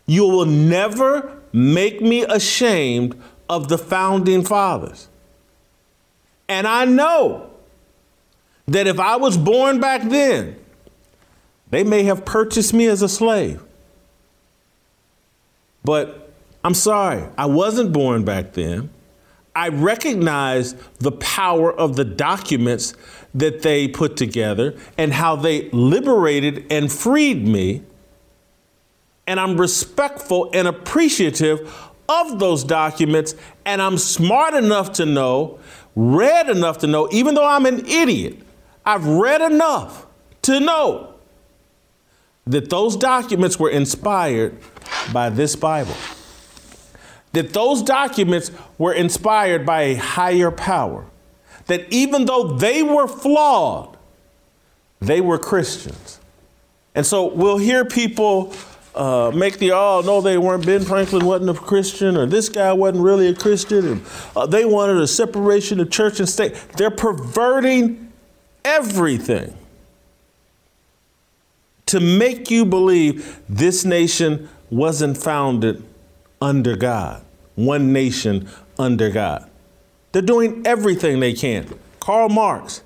You will never make me ashamed of the founding fathers. And I know that if I was born back then, they may have purchased me as a slave. But I'm sorry, I wasn't born back then. I recognize the power of the documents that they put together and how they liberated and freed me. And I'm respectful and appreciative of those documents. And I'm smart enough to know, read enough to know, even though I'm an idiot, I've read enough to know that those documents were inspired by this Bible. That those documents were inspired by a higher power. That even though they were flawed, they were Christians. And so we'll hear people uh, make the all know they weren't Ben Franklin wasn't a Christian or this guy wasn't really a Christian and uh, they wanted a separation of church and state. They're perverting everything to make you believe this nation wasn't founded under God, one nation under God. They're doing everything they can. Karl Marx,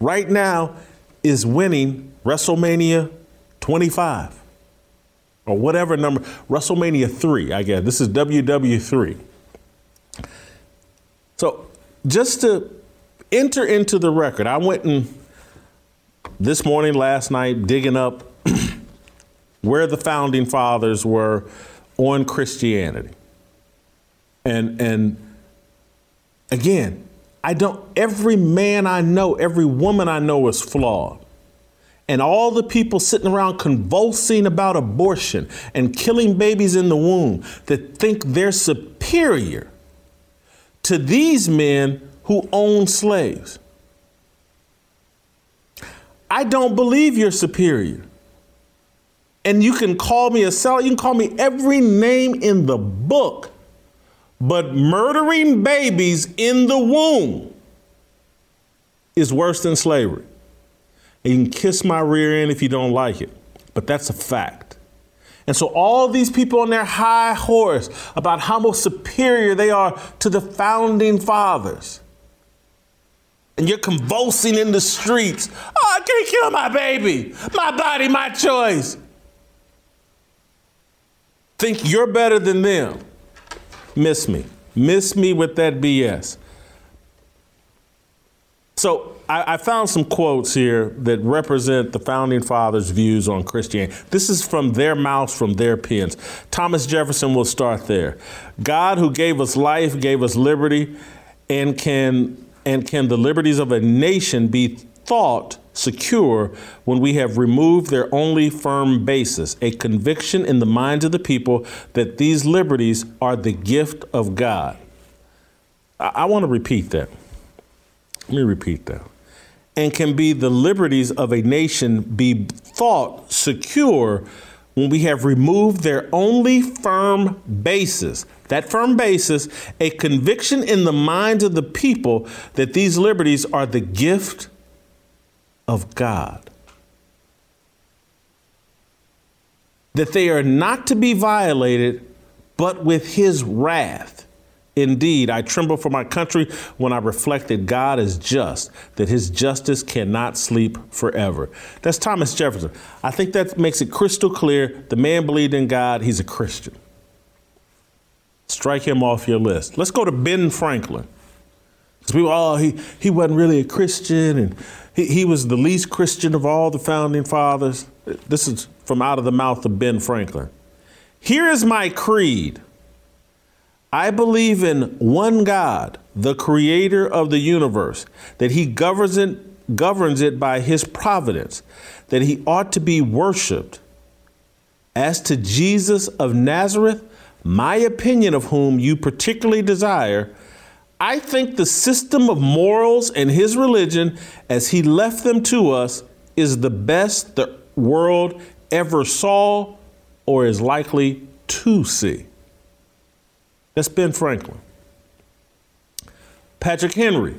right now, is winning WrestleMania 25 or whatever number, WrestleMania 3, I guess. This is WW3. So just to enter into the record, I went and this morning, last night, digging up where the founding fathers were on Christianity. And and again, I don't every man I know, every woman I know is flawed. And all the people sitting around convulsing about abortion and killing babies in the womb that think they're superior to these men who own slaves. I don't believe you're superior. And you can call me a seller, you can call me every name in the book, but murdering babies in the womb is worse than slavery. You can kiss my rear end if you don't like it, but that's a fact. And so all these people on their high horse about how much superior they are to the founding fathers and you're convulsing in the streets. Oh, I can't kill my baby. My body, my choice. Think you're better than them. Miss me. Miss me with that BS. So I, I, found some quotes here that represent the founding fathers' views on Christianity. This is from their mouths, from their pens. Thomas Jefferson will start there. God, who gave us life, gave us liberty, and can and can the liberties of a nation be thought secure when we have removed their only firm basis, a conviction in the minds of the people that these liberties are the gift of God? I, I want to repeat that. Let me repeat that. And can be the liberties of a nation be thought secure when we have removed their only firm basis, that firm basis, a conviction in the minds of the people that these liberties are the gift of God. That they are not to be violated, but with his wrath. Indeed, I tremble for my country when I reflect that God is just, that his justice cannot sleep forever. That's Thomas Jefferson. I think that makes it crystal clear. The man believed in God, he's a Christian. Strike him off your list. Let's go to Ben Franklin. Because people, oh, he, he wasn't really a Christian and he, he was the least Christian of all the founding fathers. This is from out of the mouth of Ben Franklin. Here is my creed. I believe in one God, the creator of the universe, that he governs it, governs it by his providence, that he ought to be worshiped. As to Jesus of Nazareth, my opinion of whom you particularly desire, I think the system of morals and his religion, as he left them to us, is the best the world ever saw or is likely to see. That's Ben Franklin. Patrick Henry.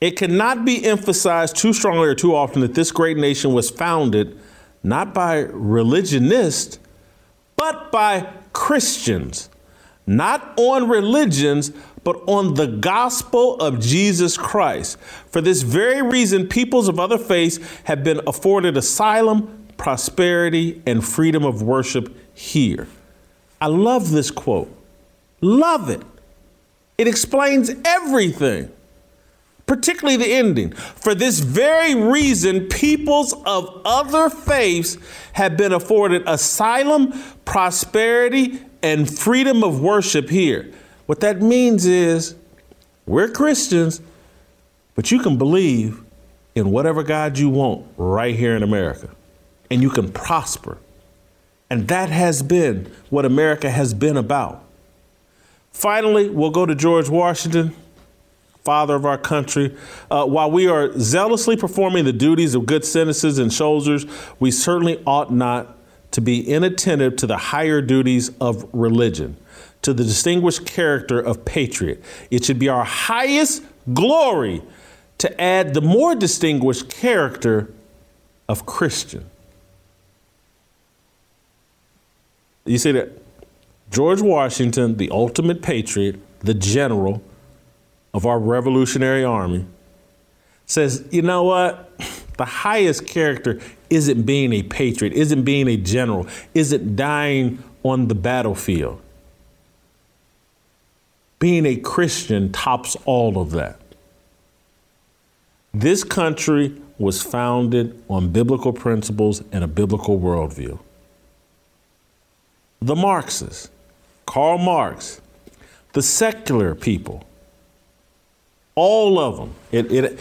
It cannot be emphasized too strongly or too often that this great nation was founded not by religionists, but by Christians. Not on religions, but on the gospel of Jesus Christ. For this very reason, peoples of other faiths have been afforded asylum, prosperity, and freedom of worship here. I love this quote. Love it. It explains everything, particularly the ending. For this very reason, peoples of other faiths have been afforded asylum, prosperity, and freedom of worship here. What that means is we're Christians, But you can believe in whatever God you want right here in America, and you can prosper. And that has been what America has been about. Finally, we'll go to George Washington, father of our country. Uh, while we are zealously performing the duties of good citizens and soldiers, we certainly ought not to be inattentive to the higher duties of religion, to the distinguished character of patriot. It should be our highest glory to add the more distinguished character of Christian. You see that? George Washington, the ultimate patriot, the general of our Revolutionary Army, says, you know what? The highest character isn't being a patriot, isn't being a general, isn't dying on the battlefield. Being a Christian tops all of that. This country was founded on biblical principles and a biblical worldview. The Marxists, Karl Marx, the secular people, all of them, it, it,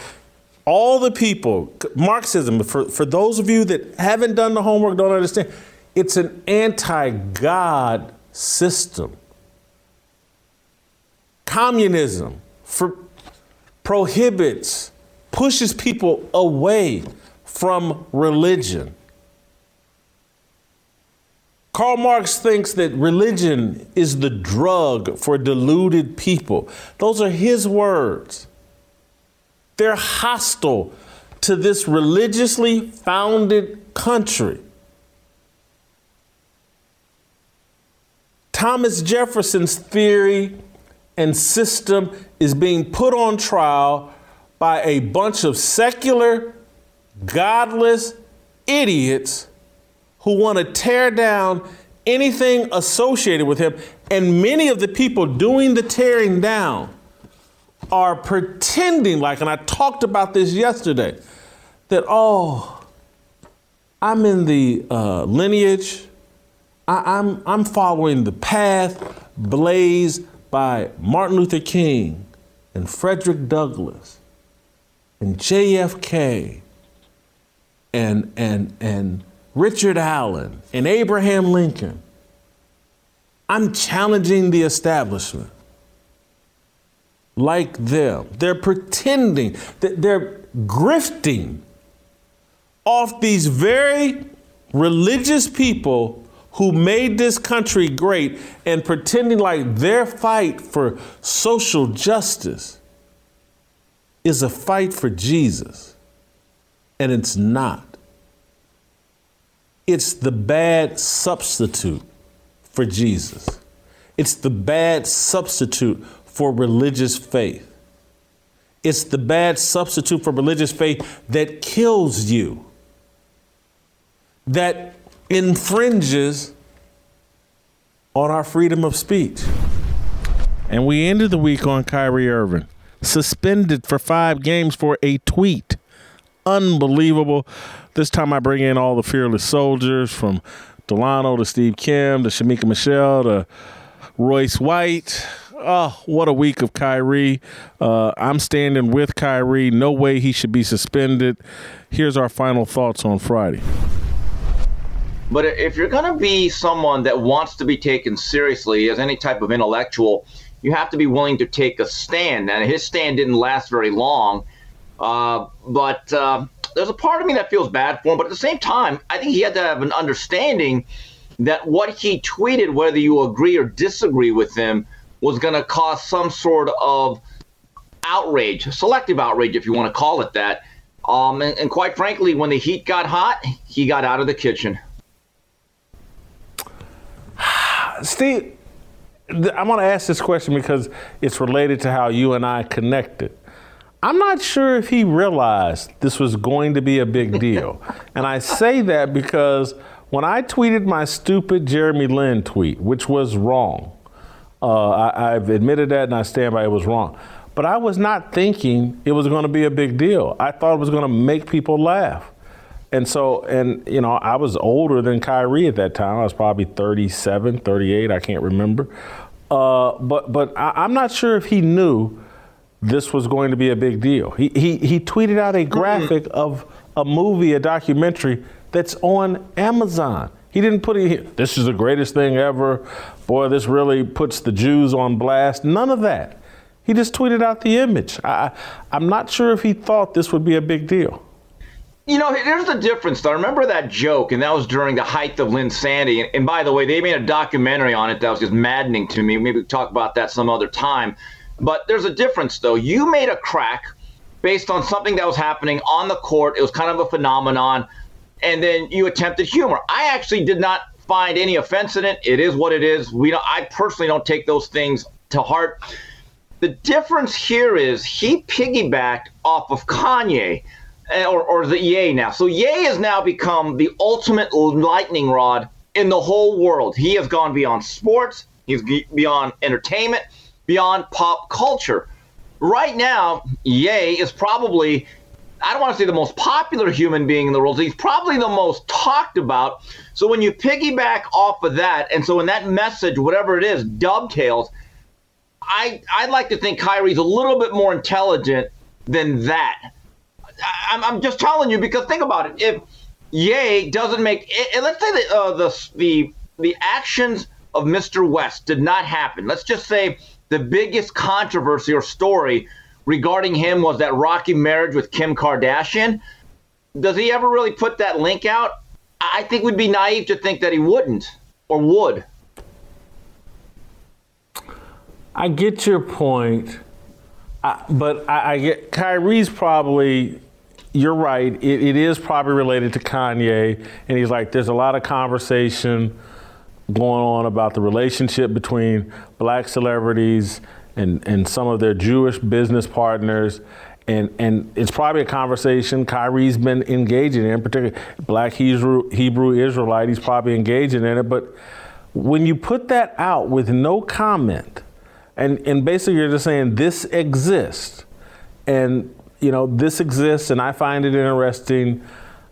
all the people, Marxism, for, for those of you that haven't done the homework, don't understand, it's an anti God system. Communism for, prohibits pushes people away from religion. Karl Marx thinks that religion is the drug for deluded people. Those are his words. They're hostile to this religiously founded country. Thomas Jefferson's theory and system is being put on trial by a bunch of secular, godless idiots who want to tear down anything associated with him. And many of the people doing the tearing down are pretending like, and I talked about this yesterday, that, oh, I'm in the uh, lineage, I, I'm, I'm following the path blazed by Martin Luther King and Frederick Douglass and JFK and, and, and Richard Allen and Abraham Lincoln. I'm challenging the establishment like them. They're pretending that they're grifting off these very religious people who made this country great and pretending like their fight for social justice is a fight for Jesus, and it's not. It's the bad substitute for Jesus. It's the bad substitute for religious faith. It's the bad substitute for religious faith that kills you, that infringes on our freedom of speech. And we ended the week on Kyrie Irving suspended for five games for a tweet. Unbelievable. This time I bring in all the fearless soldiers from Delano to Steve Kim to Shemeka Michelle to Royce White. Oh, what a week of Kyrie. Uh, I'm standing with Kyrie. No way he should be suspended. Here's our final thoughts on Friday. But if you're going to be someone that wants to be taken seriously as any type of intellectual, you have to be willing to take a stand. And his stand didn't last very long. Uh, but uh, there's a part of me that feels bad for him. But at the same time, I think he had to have an understanding that what he tweeted, whether you agree or disagree with him, was going to cause some sort of outrage, selective outrage, if you want to call it that. Um, and, and quite frankly, when the heat got hot, he got out of the kitchen. Steve, I'm going to ask this question because it's related to how you and I connected. I'm not sure if he realized this was going to be a big deal. and I say that because when I tweeted my stupid Jeremy Lin tweet, which was wrong, uh, I, have admitted that and I stand by it was wrong. But I was not thinking it was going to be a big deal. I thought it was going to make people laugh. And so, and you know, I was older than Kyrie at that time. I was probably 37, 38, I can't remember. Uh, but but I, am not sure if he knew this was going to be a big deal. He he, he tweeted out a graphic mm-hmm. of a movie, a documentary that's on Amazon. He didn't put it here. This is the greatest thing ever. Boy, this really puts the Jews on blast. None of that. He just tweeted out the image. I, I'm not sure if he thought this would be a big deal. You know, there's the difference, though. I remember that joke, and that was during the height of Linsanity. And, and by the way, they made a documentary on it that was just maddening to me. Maybe we'll talk about that some other time. But there's a difference, though. You made a crack based on something that was happening on the court. It was kind of a phenomenon. And then you attempted humor. I actually did not find any offense in it. It is what it is. We don't, I personally don't take those things to heart. The difference here is he piggybacked off of Kanye uh, or, or the Ye now. So Ye has now become the ultimate lightning rod in the whole world. He has gone beyond sports, he's beyond entertainment, beyond pop culture. Right now, Ye is probably, I don't want to say the most popular human being in the world, he's probably the most talked about. So when you piggyback off of that, and so when that message, whatever it is, dovetails, I, I'd like to think Kyrie's a little bit more intelligent than that. I'm, I'm just telling you because think about it. If Ye doesn't make, it, let's say that uh, the the the actions of Mr. West did not happen. Let's just say the biggest controversy or story regarding him was that rocky marriage with Kim Kardashian. Does he ever really put that link out? I think we'd be naive to think that he wouldn't or would. I get your point, I, but I, I, get Kyrie's probably you're right. It, it is probably related to Kanye. And he's like, there's a lot of conversation going on about the relationship between black celebrities and, and some of their Jewish business partners. And, and it's probably a conversation Kyrie's been engaging in, particularly black Hebrew, Hebrew Israelite. He's probably engaging in it. But when you put that out with no comment, and, and basically you're just saying this exists, and you know, this exists and I find it interesting.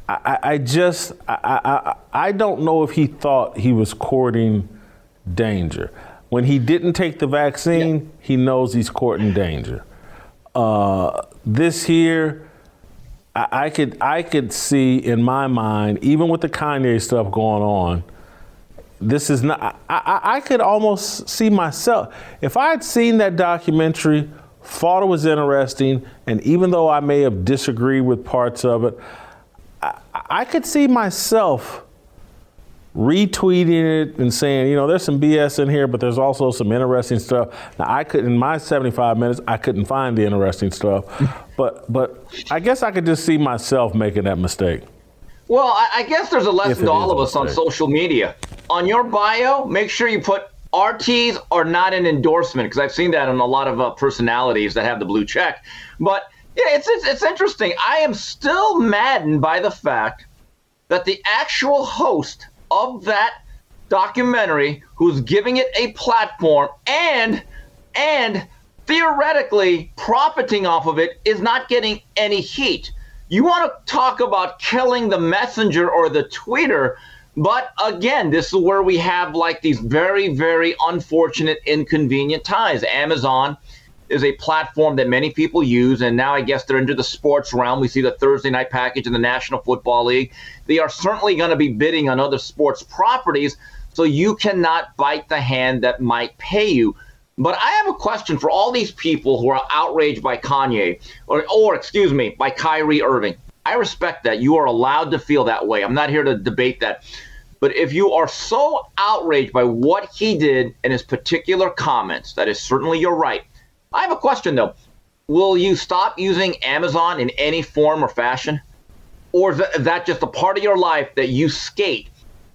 I, I just, I, I, I don't know if he thought he was courting danger. When he didn't take the vaccine, yeah. he knows he's courting danger. Uh, this here, I, I, could, I could see in my mind, even with the Kanye stuff going on, this is not, I, I, I could almost see myself. If I had seen that documentary thought it was interesting, and even though I may have disagreed with parts of it, I, I could see myself retweeting it and saying, you know, there's some BS in here, but there's also some interesting stuff. Now, I could in my 75 minutes, I couldn't find the interesting stuff, but but I guess I could just see myself making that mistake. Well, I, I guess there's a lesson to all of us on social media. On your bio, make sure you put RTs are not an endorsement because I've seen that on a lot of uh, personalities that have the blue check. But yeah, it's, it's it's interesting. I am still maddened by the fact that the actual host of that documentary, who's giving it a platform and and theoretically profiting off of it, is not getting any heat. You want to talk about killing the messenger or the tweeter? But again, this is where we have like these very, very unfortunate, inconvenient ties. Amazon is a platform that many people use, and now I guess they're into the sports realm. We see the Thursday night package in the National Football League. They are certainly going to be bidding on other sports properties, so you cannot bite the hand that might pay you. But I have a question for all these people who are outraged by Kanye, or, or excuse me, by Kyrie Irving. I respect that. You are allowed to feel that way. I'm not here to debate that. But if you are so outraged by what he did and his particular comments, that is certainly your right. I have a question though. Will you stop using Amazon in any form or fashion? Or is that just a part of your life that you skate?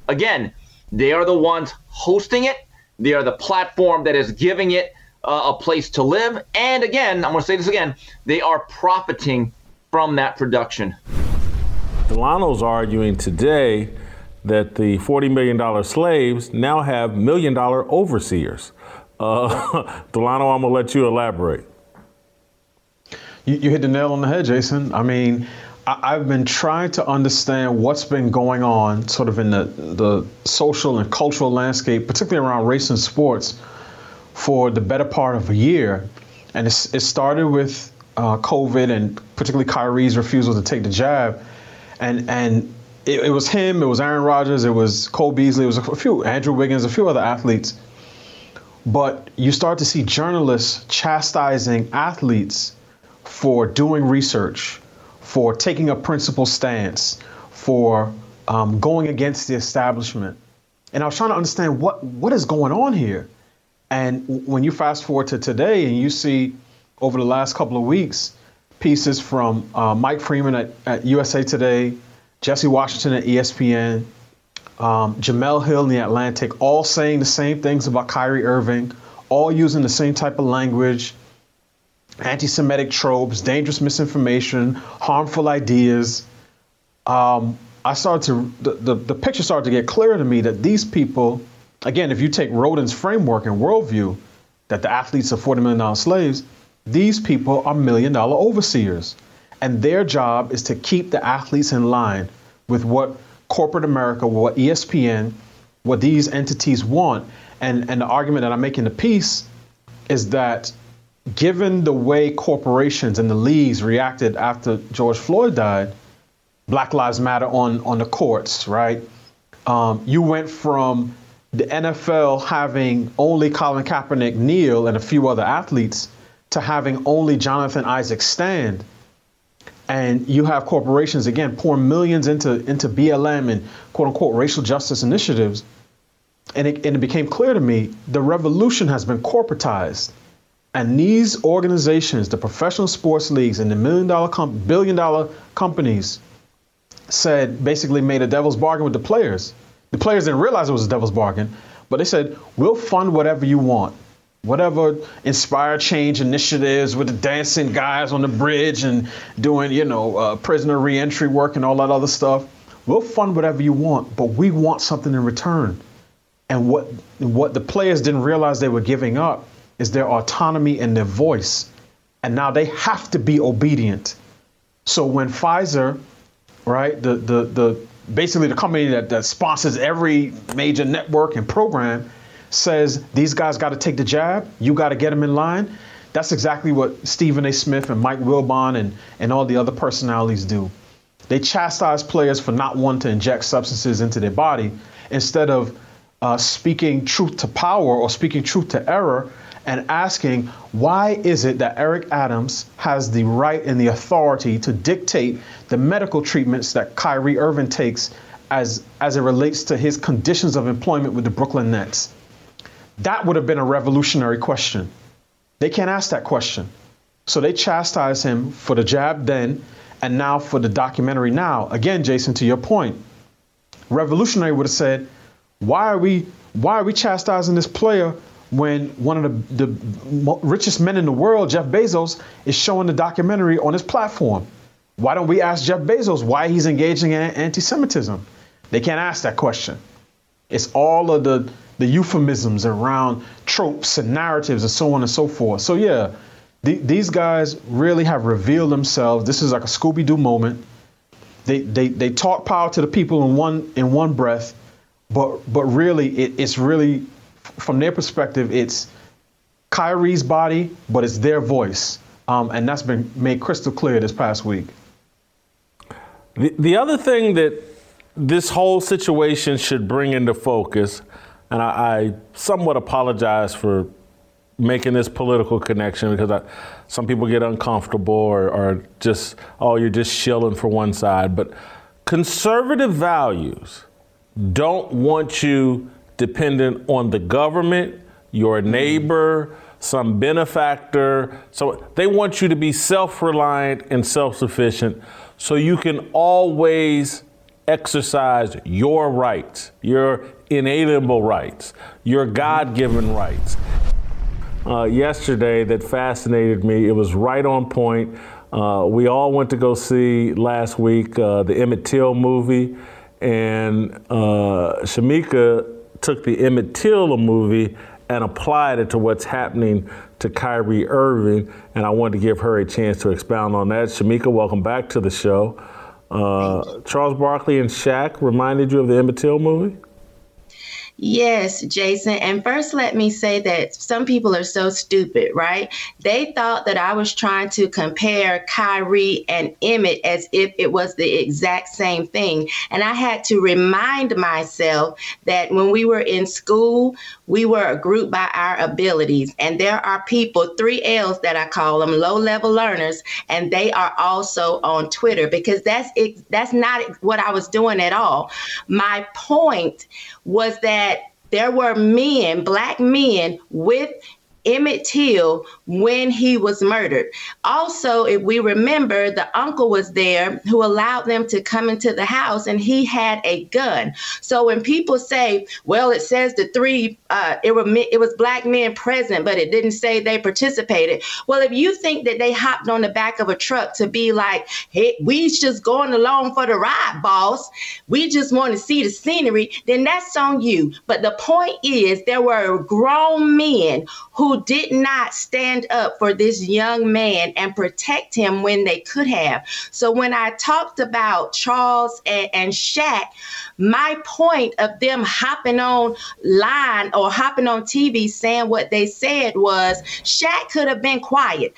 Again, they are the ones hosting it. They are the platform that is giving it uh, a place to live. And again, I'm going to say this again, they are profiting from that production. Delano's arguing today that the $40 million slaves now have million dollar overseers. Uh, Delano, I'm going to let you elaborate. You, you, hit the nail on the head, Jason. I mean, I, have been trying to understand what's been going on sort of in the, the social and cultural landscape, particularly around race and sports, for the better part of a year. and it started with uh, COVID and particularly Kyrie's refusal to take the jab, and and it, it, was him, it was Aaron Rodgers, it was Cole Beasley, it was a few Andrew Wiggins, a few other athletes. But you start to see journalists chastising athletes for doing research, for taking a principled stance, for um, going against the establishment. And I was trying to understand what what is going on here. And when you fast forward to today and you see over the last couple of weeks pieces from uh, Mike Freeman at, at, USA Today, Jesse Washington at ESPN, um, Jemele Hill in the Atlantic, all saying the same things about Kyrie Irving, all using the same type of language, anti-Semitic tropes, dangerous misinformation, harmful ideas. Um, I started to the, the, the picture started to get clear to me that these people, again, if you take Rhoden's framework and worldview, that the athletes are forty million dollar slaves, these people are million dollar overseers, and their job is to keep the athletes in line with what corporate America, what ESPN, what these entities want. And and the argument that I make in the piece is that given the way corporations and the leagues reacted after George Floyd died Black Lives Matter on on the courts, right? Um, you went from the NFL having only Colin Kaepernick kneel and a few other athletes to having only Jonathan Isaac stand. And you have corporations again pouring millions into into BLM and quote unquote racial justice initiatives. And it, and it became clear to me the revolution has been corporatized. And these organizations, the professional sports leagues and the million dollar, com- billion dollar companies, said basically made a devil's bargain with the players. The players didn't realize it was a devil's bargain, but they said, we'll fund whatever you want. Whatever inspire change initiatives with the dancing guys on the bridge and doing, you know, uh, prisoner reentry work and all that other stuff. We'll fund whatever you want, but we want something in return. And what what the players didn't realize they were giving up is their autonomy and their voice. And now they have to be obedient. So when Pfizer right? The the the basically the company that, that sponsors every major network and program says these guys got to take the jab. You got to get them in line. That's exactly what Stephen A. Smith and Mike Wilbon and, and all the other personalities do. They chastise players for not wanting to inject substances into their body instead of uh, speaking truth to power or speaking truth to error and asking why is it that Eric Adams has the right and the authority to dictate the medical treatments that Kyrie Irving takes as as it relates to his conditions of employment with the Brooklyn Nets? That would have been a revolutionary question. They can't ask that question. So they chastise him for the jab then and now for the documentary now. Again, Jason, to your point, revolutionary would have said, why are we why are we chastising this player when one of the, the richest men in the world, Jeff Bezos, is showing the documentary on his platform. Why don't we ask Jeff Bezos why he's engaging in anti Semitism? They can't ask that question. It's all of the, the euphemisms around tropes and narratives and so on and so forth. So, yeah, these guys really have revealed themselves. This is like a Scooby Doo moment. They, they, they talk power to the people in one, in one breath, but, but really, it, it's really from their perspective, it's Kyrie's body, but it's their voice. Um, and that's been made crystal clear this past week. The, the other thing that this whole situation should bring into focus, and I, I somewhat apologize for making this political connection because I, some people get uncomfortable or, or just, oh, you're just shilling for one side. But conservative values don't want you dependent on the government, your mm-hmm. neighbor, some benefactor. So they want you to be self reliant and self sufficient so you can always exercise your rights, your inalienable rights, your God given rights. Uh, yesterday, that fascinated me. It was right on point. Uh, we all went to go see last week uh, the Emmett Till movie, and uh, Shemeka took the Emmett Till movie and applied it to what's happening to Kyrie Irving, and I wanted to give her a chance to expound on that. Shemeka, welcome back to the show. Uh, Charles Barkley and Shaq reminded you of the Emmett Till movie? Yes, Jason. And first, let me say that some people are so stupid, right? They thought that I was trying to compare Kyrie and Emmett as if it was the exact same thing. And I had to remind myself that when we were in school, we were a group by our abilities. And there are people, three L's that I call them, low level learners, and they are also on Twitter because that's that's not what I was doing at all. My point was that there were men, black men with Emmett Till when he was murdered. Also, if we remember, the uncle was there who allowed them to come into the house and he had a gun. So when people say, well, it says the three, uh, it, were, it was black men present, but it didn't say they participated. Well, if you think that they hopped on the back of a truck to be like, hey, we just going along for the ride, boss, we just want to see the scenery, then that's on you. But the point is, there were grown men who did not stand up for this young man and protect him when they could have. So when I talked about Charles and, and Shaq, my point of them hopping on line or hopping on TV saying what they said was Shaq could have been quiet.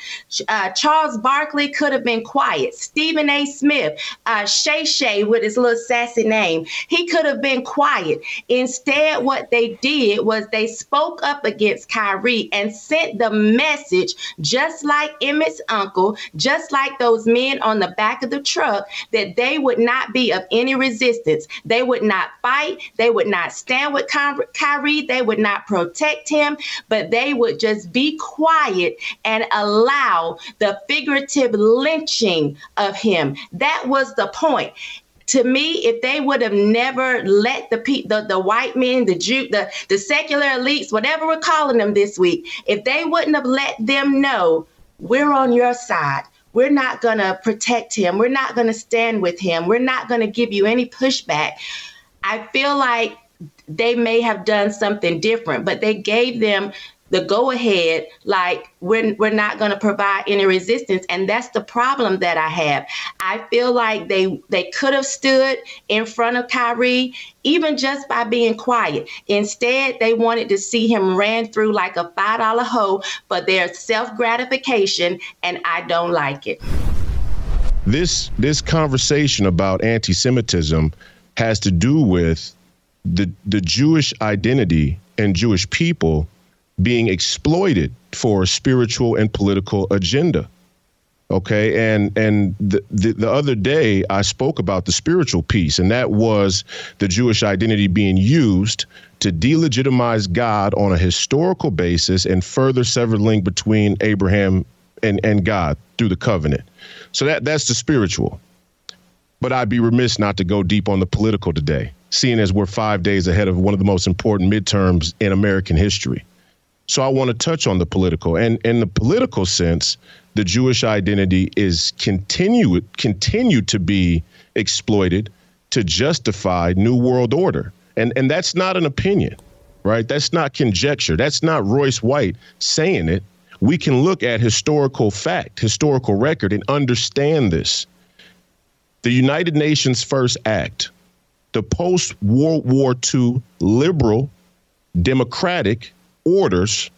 Uh, Charles Barkley could have been quiet. Stephen A. Smith, uh, Shay Shay with his little sassy name, he could have been quiet. Instead, what they did was they spoke up against Kyrie and sent the message, just like Emmett's uncle, just like those men on the back of the truck, that they would not be of any resistance. They would not fight. They would not stand with Kyrie. They would not protect him, but they would just be quiet and allow the figurative lynching of him. That was the point to me, if they would have never let the pe- the, the white men, the Jew, the, the secular elites, whatever we're calling them this week, if they wouldn't have let them know we're on your side, we're not going to protect him, we're not going to stand with him, we're not going to give you any pushback. I feel like they may have done something different, but they gave them the go ahead, like we're, we're not going to provide any resistance. And that's the problem that I have. I feel like they, they could have stood in front of Kyrie, even just by being quiet. Instead, they wanted to see him ran through like a $5 hoe for their self gratification. And I don't like it. This, this conversation about anti Semitism has to do with the, the Jewish identity and Jewish people being exploited for a spiritual and political agenda. Okay, and and the, the, the other day I spoke about the spiritual piece, and that was the Jewish identity being used to delegitimize God on a historical basis and further sever the link between Abraham and, and God through the covenant. So that that's the spiritual. But I'd be remiss not to go deep on the political today, seeing as we're five days ahead of one of the most important midterms in American history. So I want to touch on the political. And in the political sense, the Jewish identity is continued continued to be exploited to justify New World Order. And and that's not an opinion, right? That's not conjecture. That's not Royce White saying it. We can look at historical fact, historical record, and understand this. The United Nations First Act, the post World War II liberal, democratic orders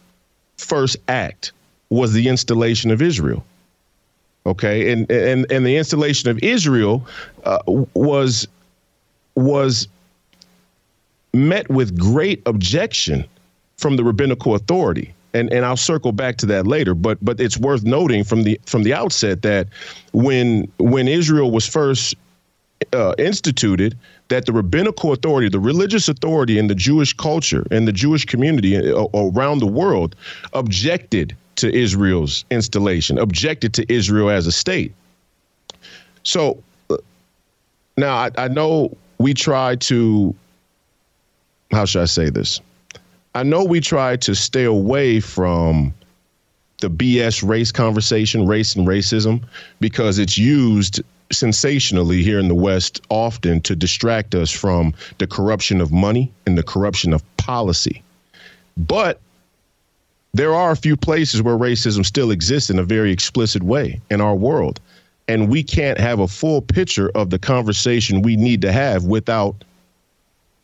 first act was the installation of Israel. Okay, and and and the installation of Israel uh, was was met with great objection from the rabbinical authority. And, and I'll circle back to that later, but but it's worth noting from the from the outset that when when Israel was first uh, instituted, that the rabbinical authority, the religious authority in the Jewish culture and the Jewish community uh, around the world objected to Israel's installation, objected to Israel as a state. So uh, now I, I know we try to, how should I say this? I know we try to stay away from the BS race conversation, race and racism, because it's used sensationally here in the West often to distract us from the corruption of money and the corruption of policy. But there are a few places where racism still exists in a very explicit way in our world. And we can't have a full picture of the conversation we need to have without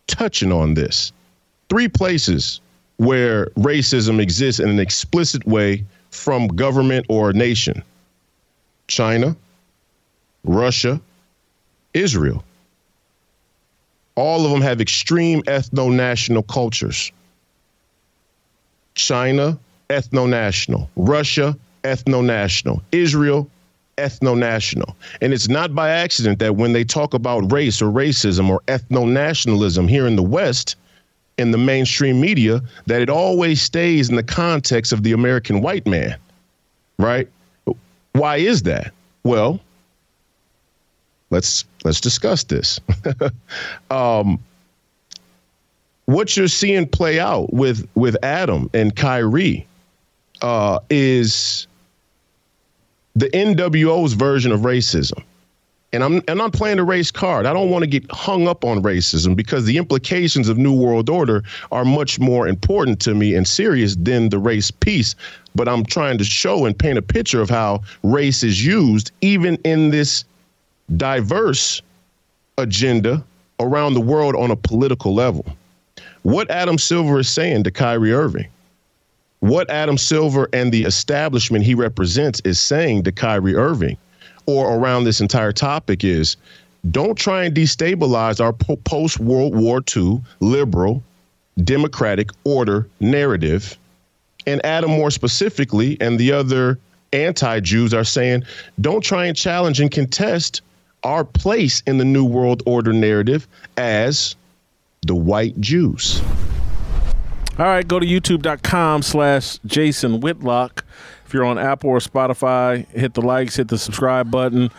touching on this. three places where racism exists in an explicit way from government or nation China, Russia, Israel. All of them have extreme ethno national cultures. China, ethno national. Russia, ethno national. Israel, ethno national. And it's not by accident that when they talk about race or racism or ethno nationalism here in the West, in the mainstream media, that it always stays in the context of the American white man, right? Why is that? Well, let's let's discuss this. um, what you're seeing play out with with Adam and Kyrie uh, is the NWO's version of racism. And I'm and I'm playing the race card. I don't want to get hung up on racism because the implications of New World Order are much more important to me and serious than the race piece. But I'm trying to show and paint a picture of how race is used even in this diverse agenda around the world on a political level. What Adam Silver is saying to Kyrie Irving what Adam Silver and the establishment he represents is saying to Kyrie Irving or around this entire topic is don't try and destabilize our post World War II liberal democratic order narrative. And Adam, more specifically, and the other anti Jews are saying don't try and challenge and contest our place in the New World Order narrative as the white Jews. All right, go to youtube.com slash Jason Whitlock. If you're on Apple or Spotify, hit the likes, hit the subscribe button.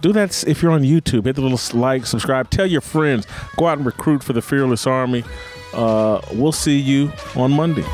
Do that if you're on YouTube. Hit the little like, subscribe. Tell your friends. Go out and recruit for the Fearless Army. Uh, we'll see you on Monday.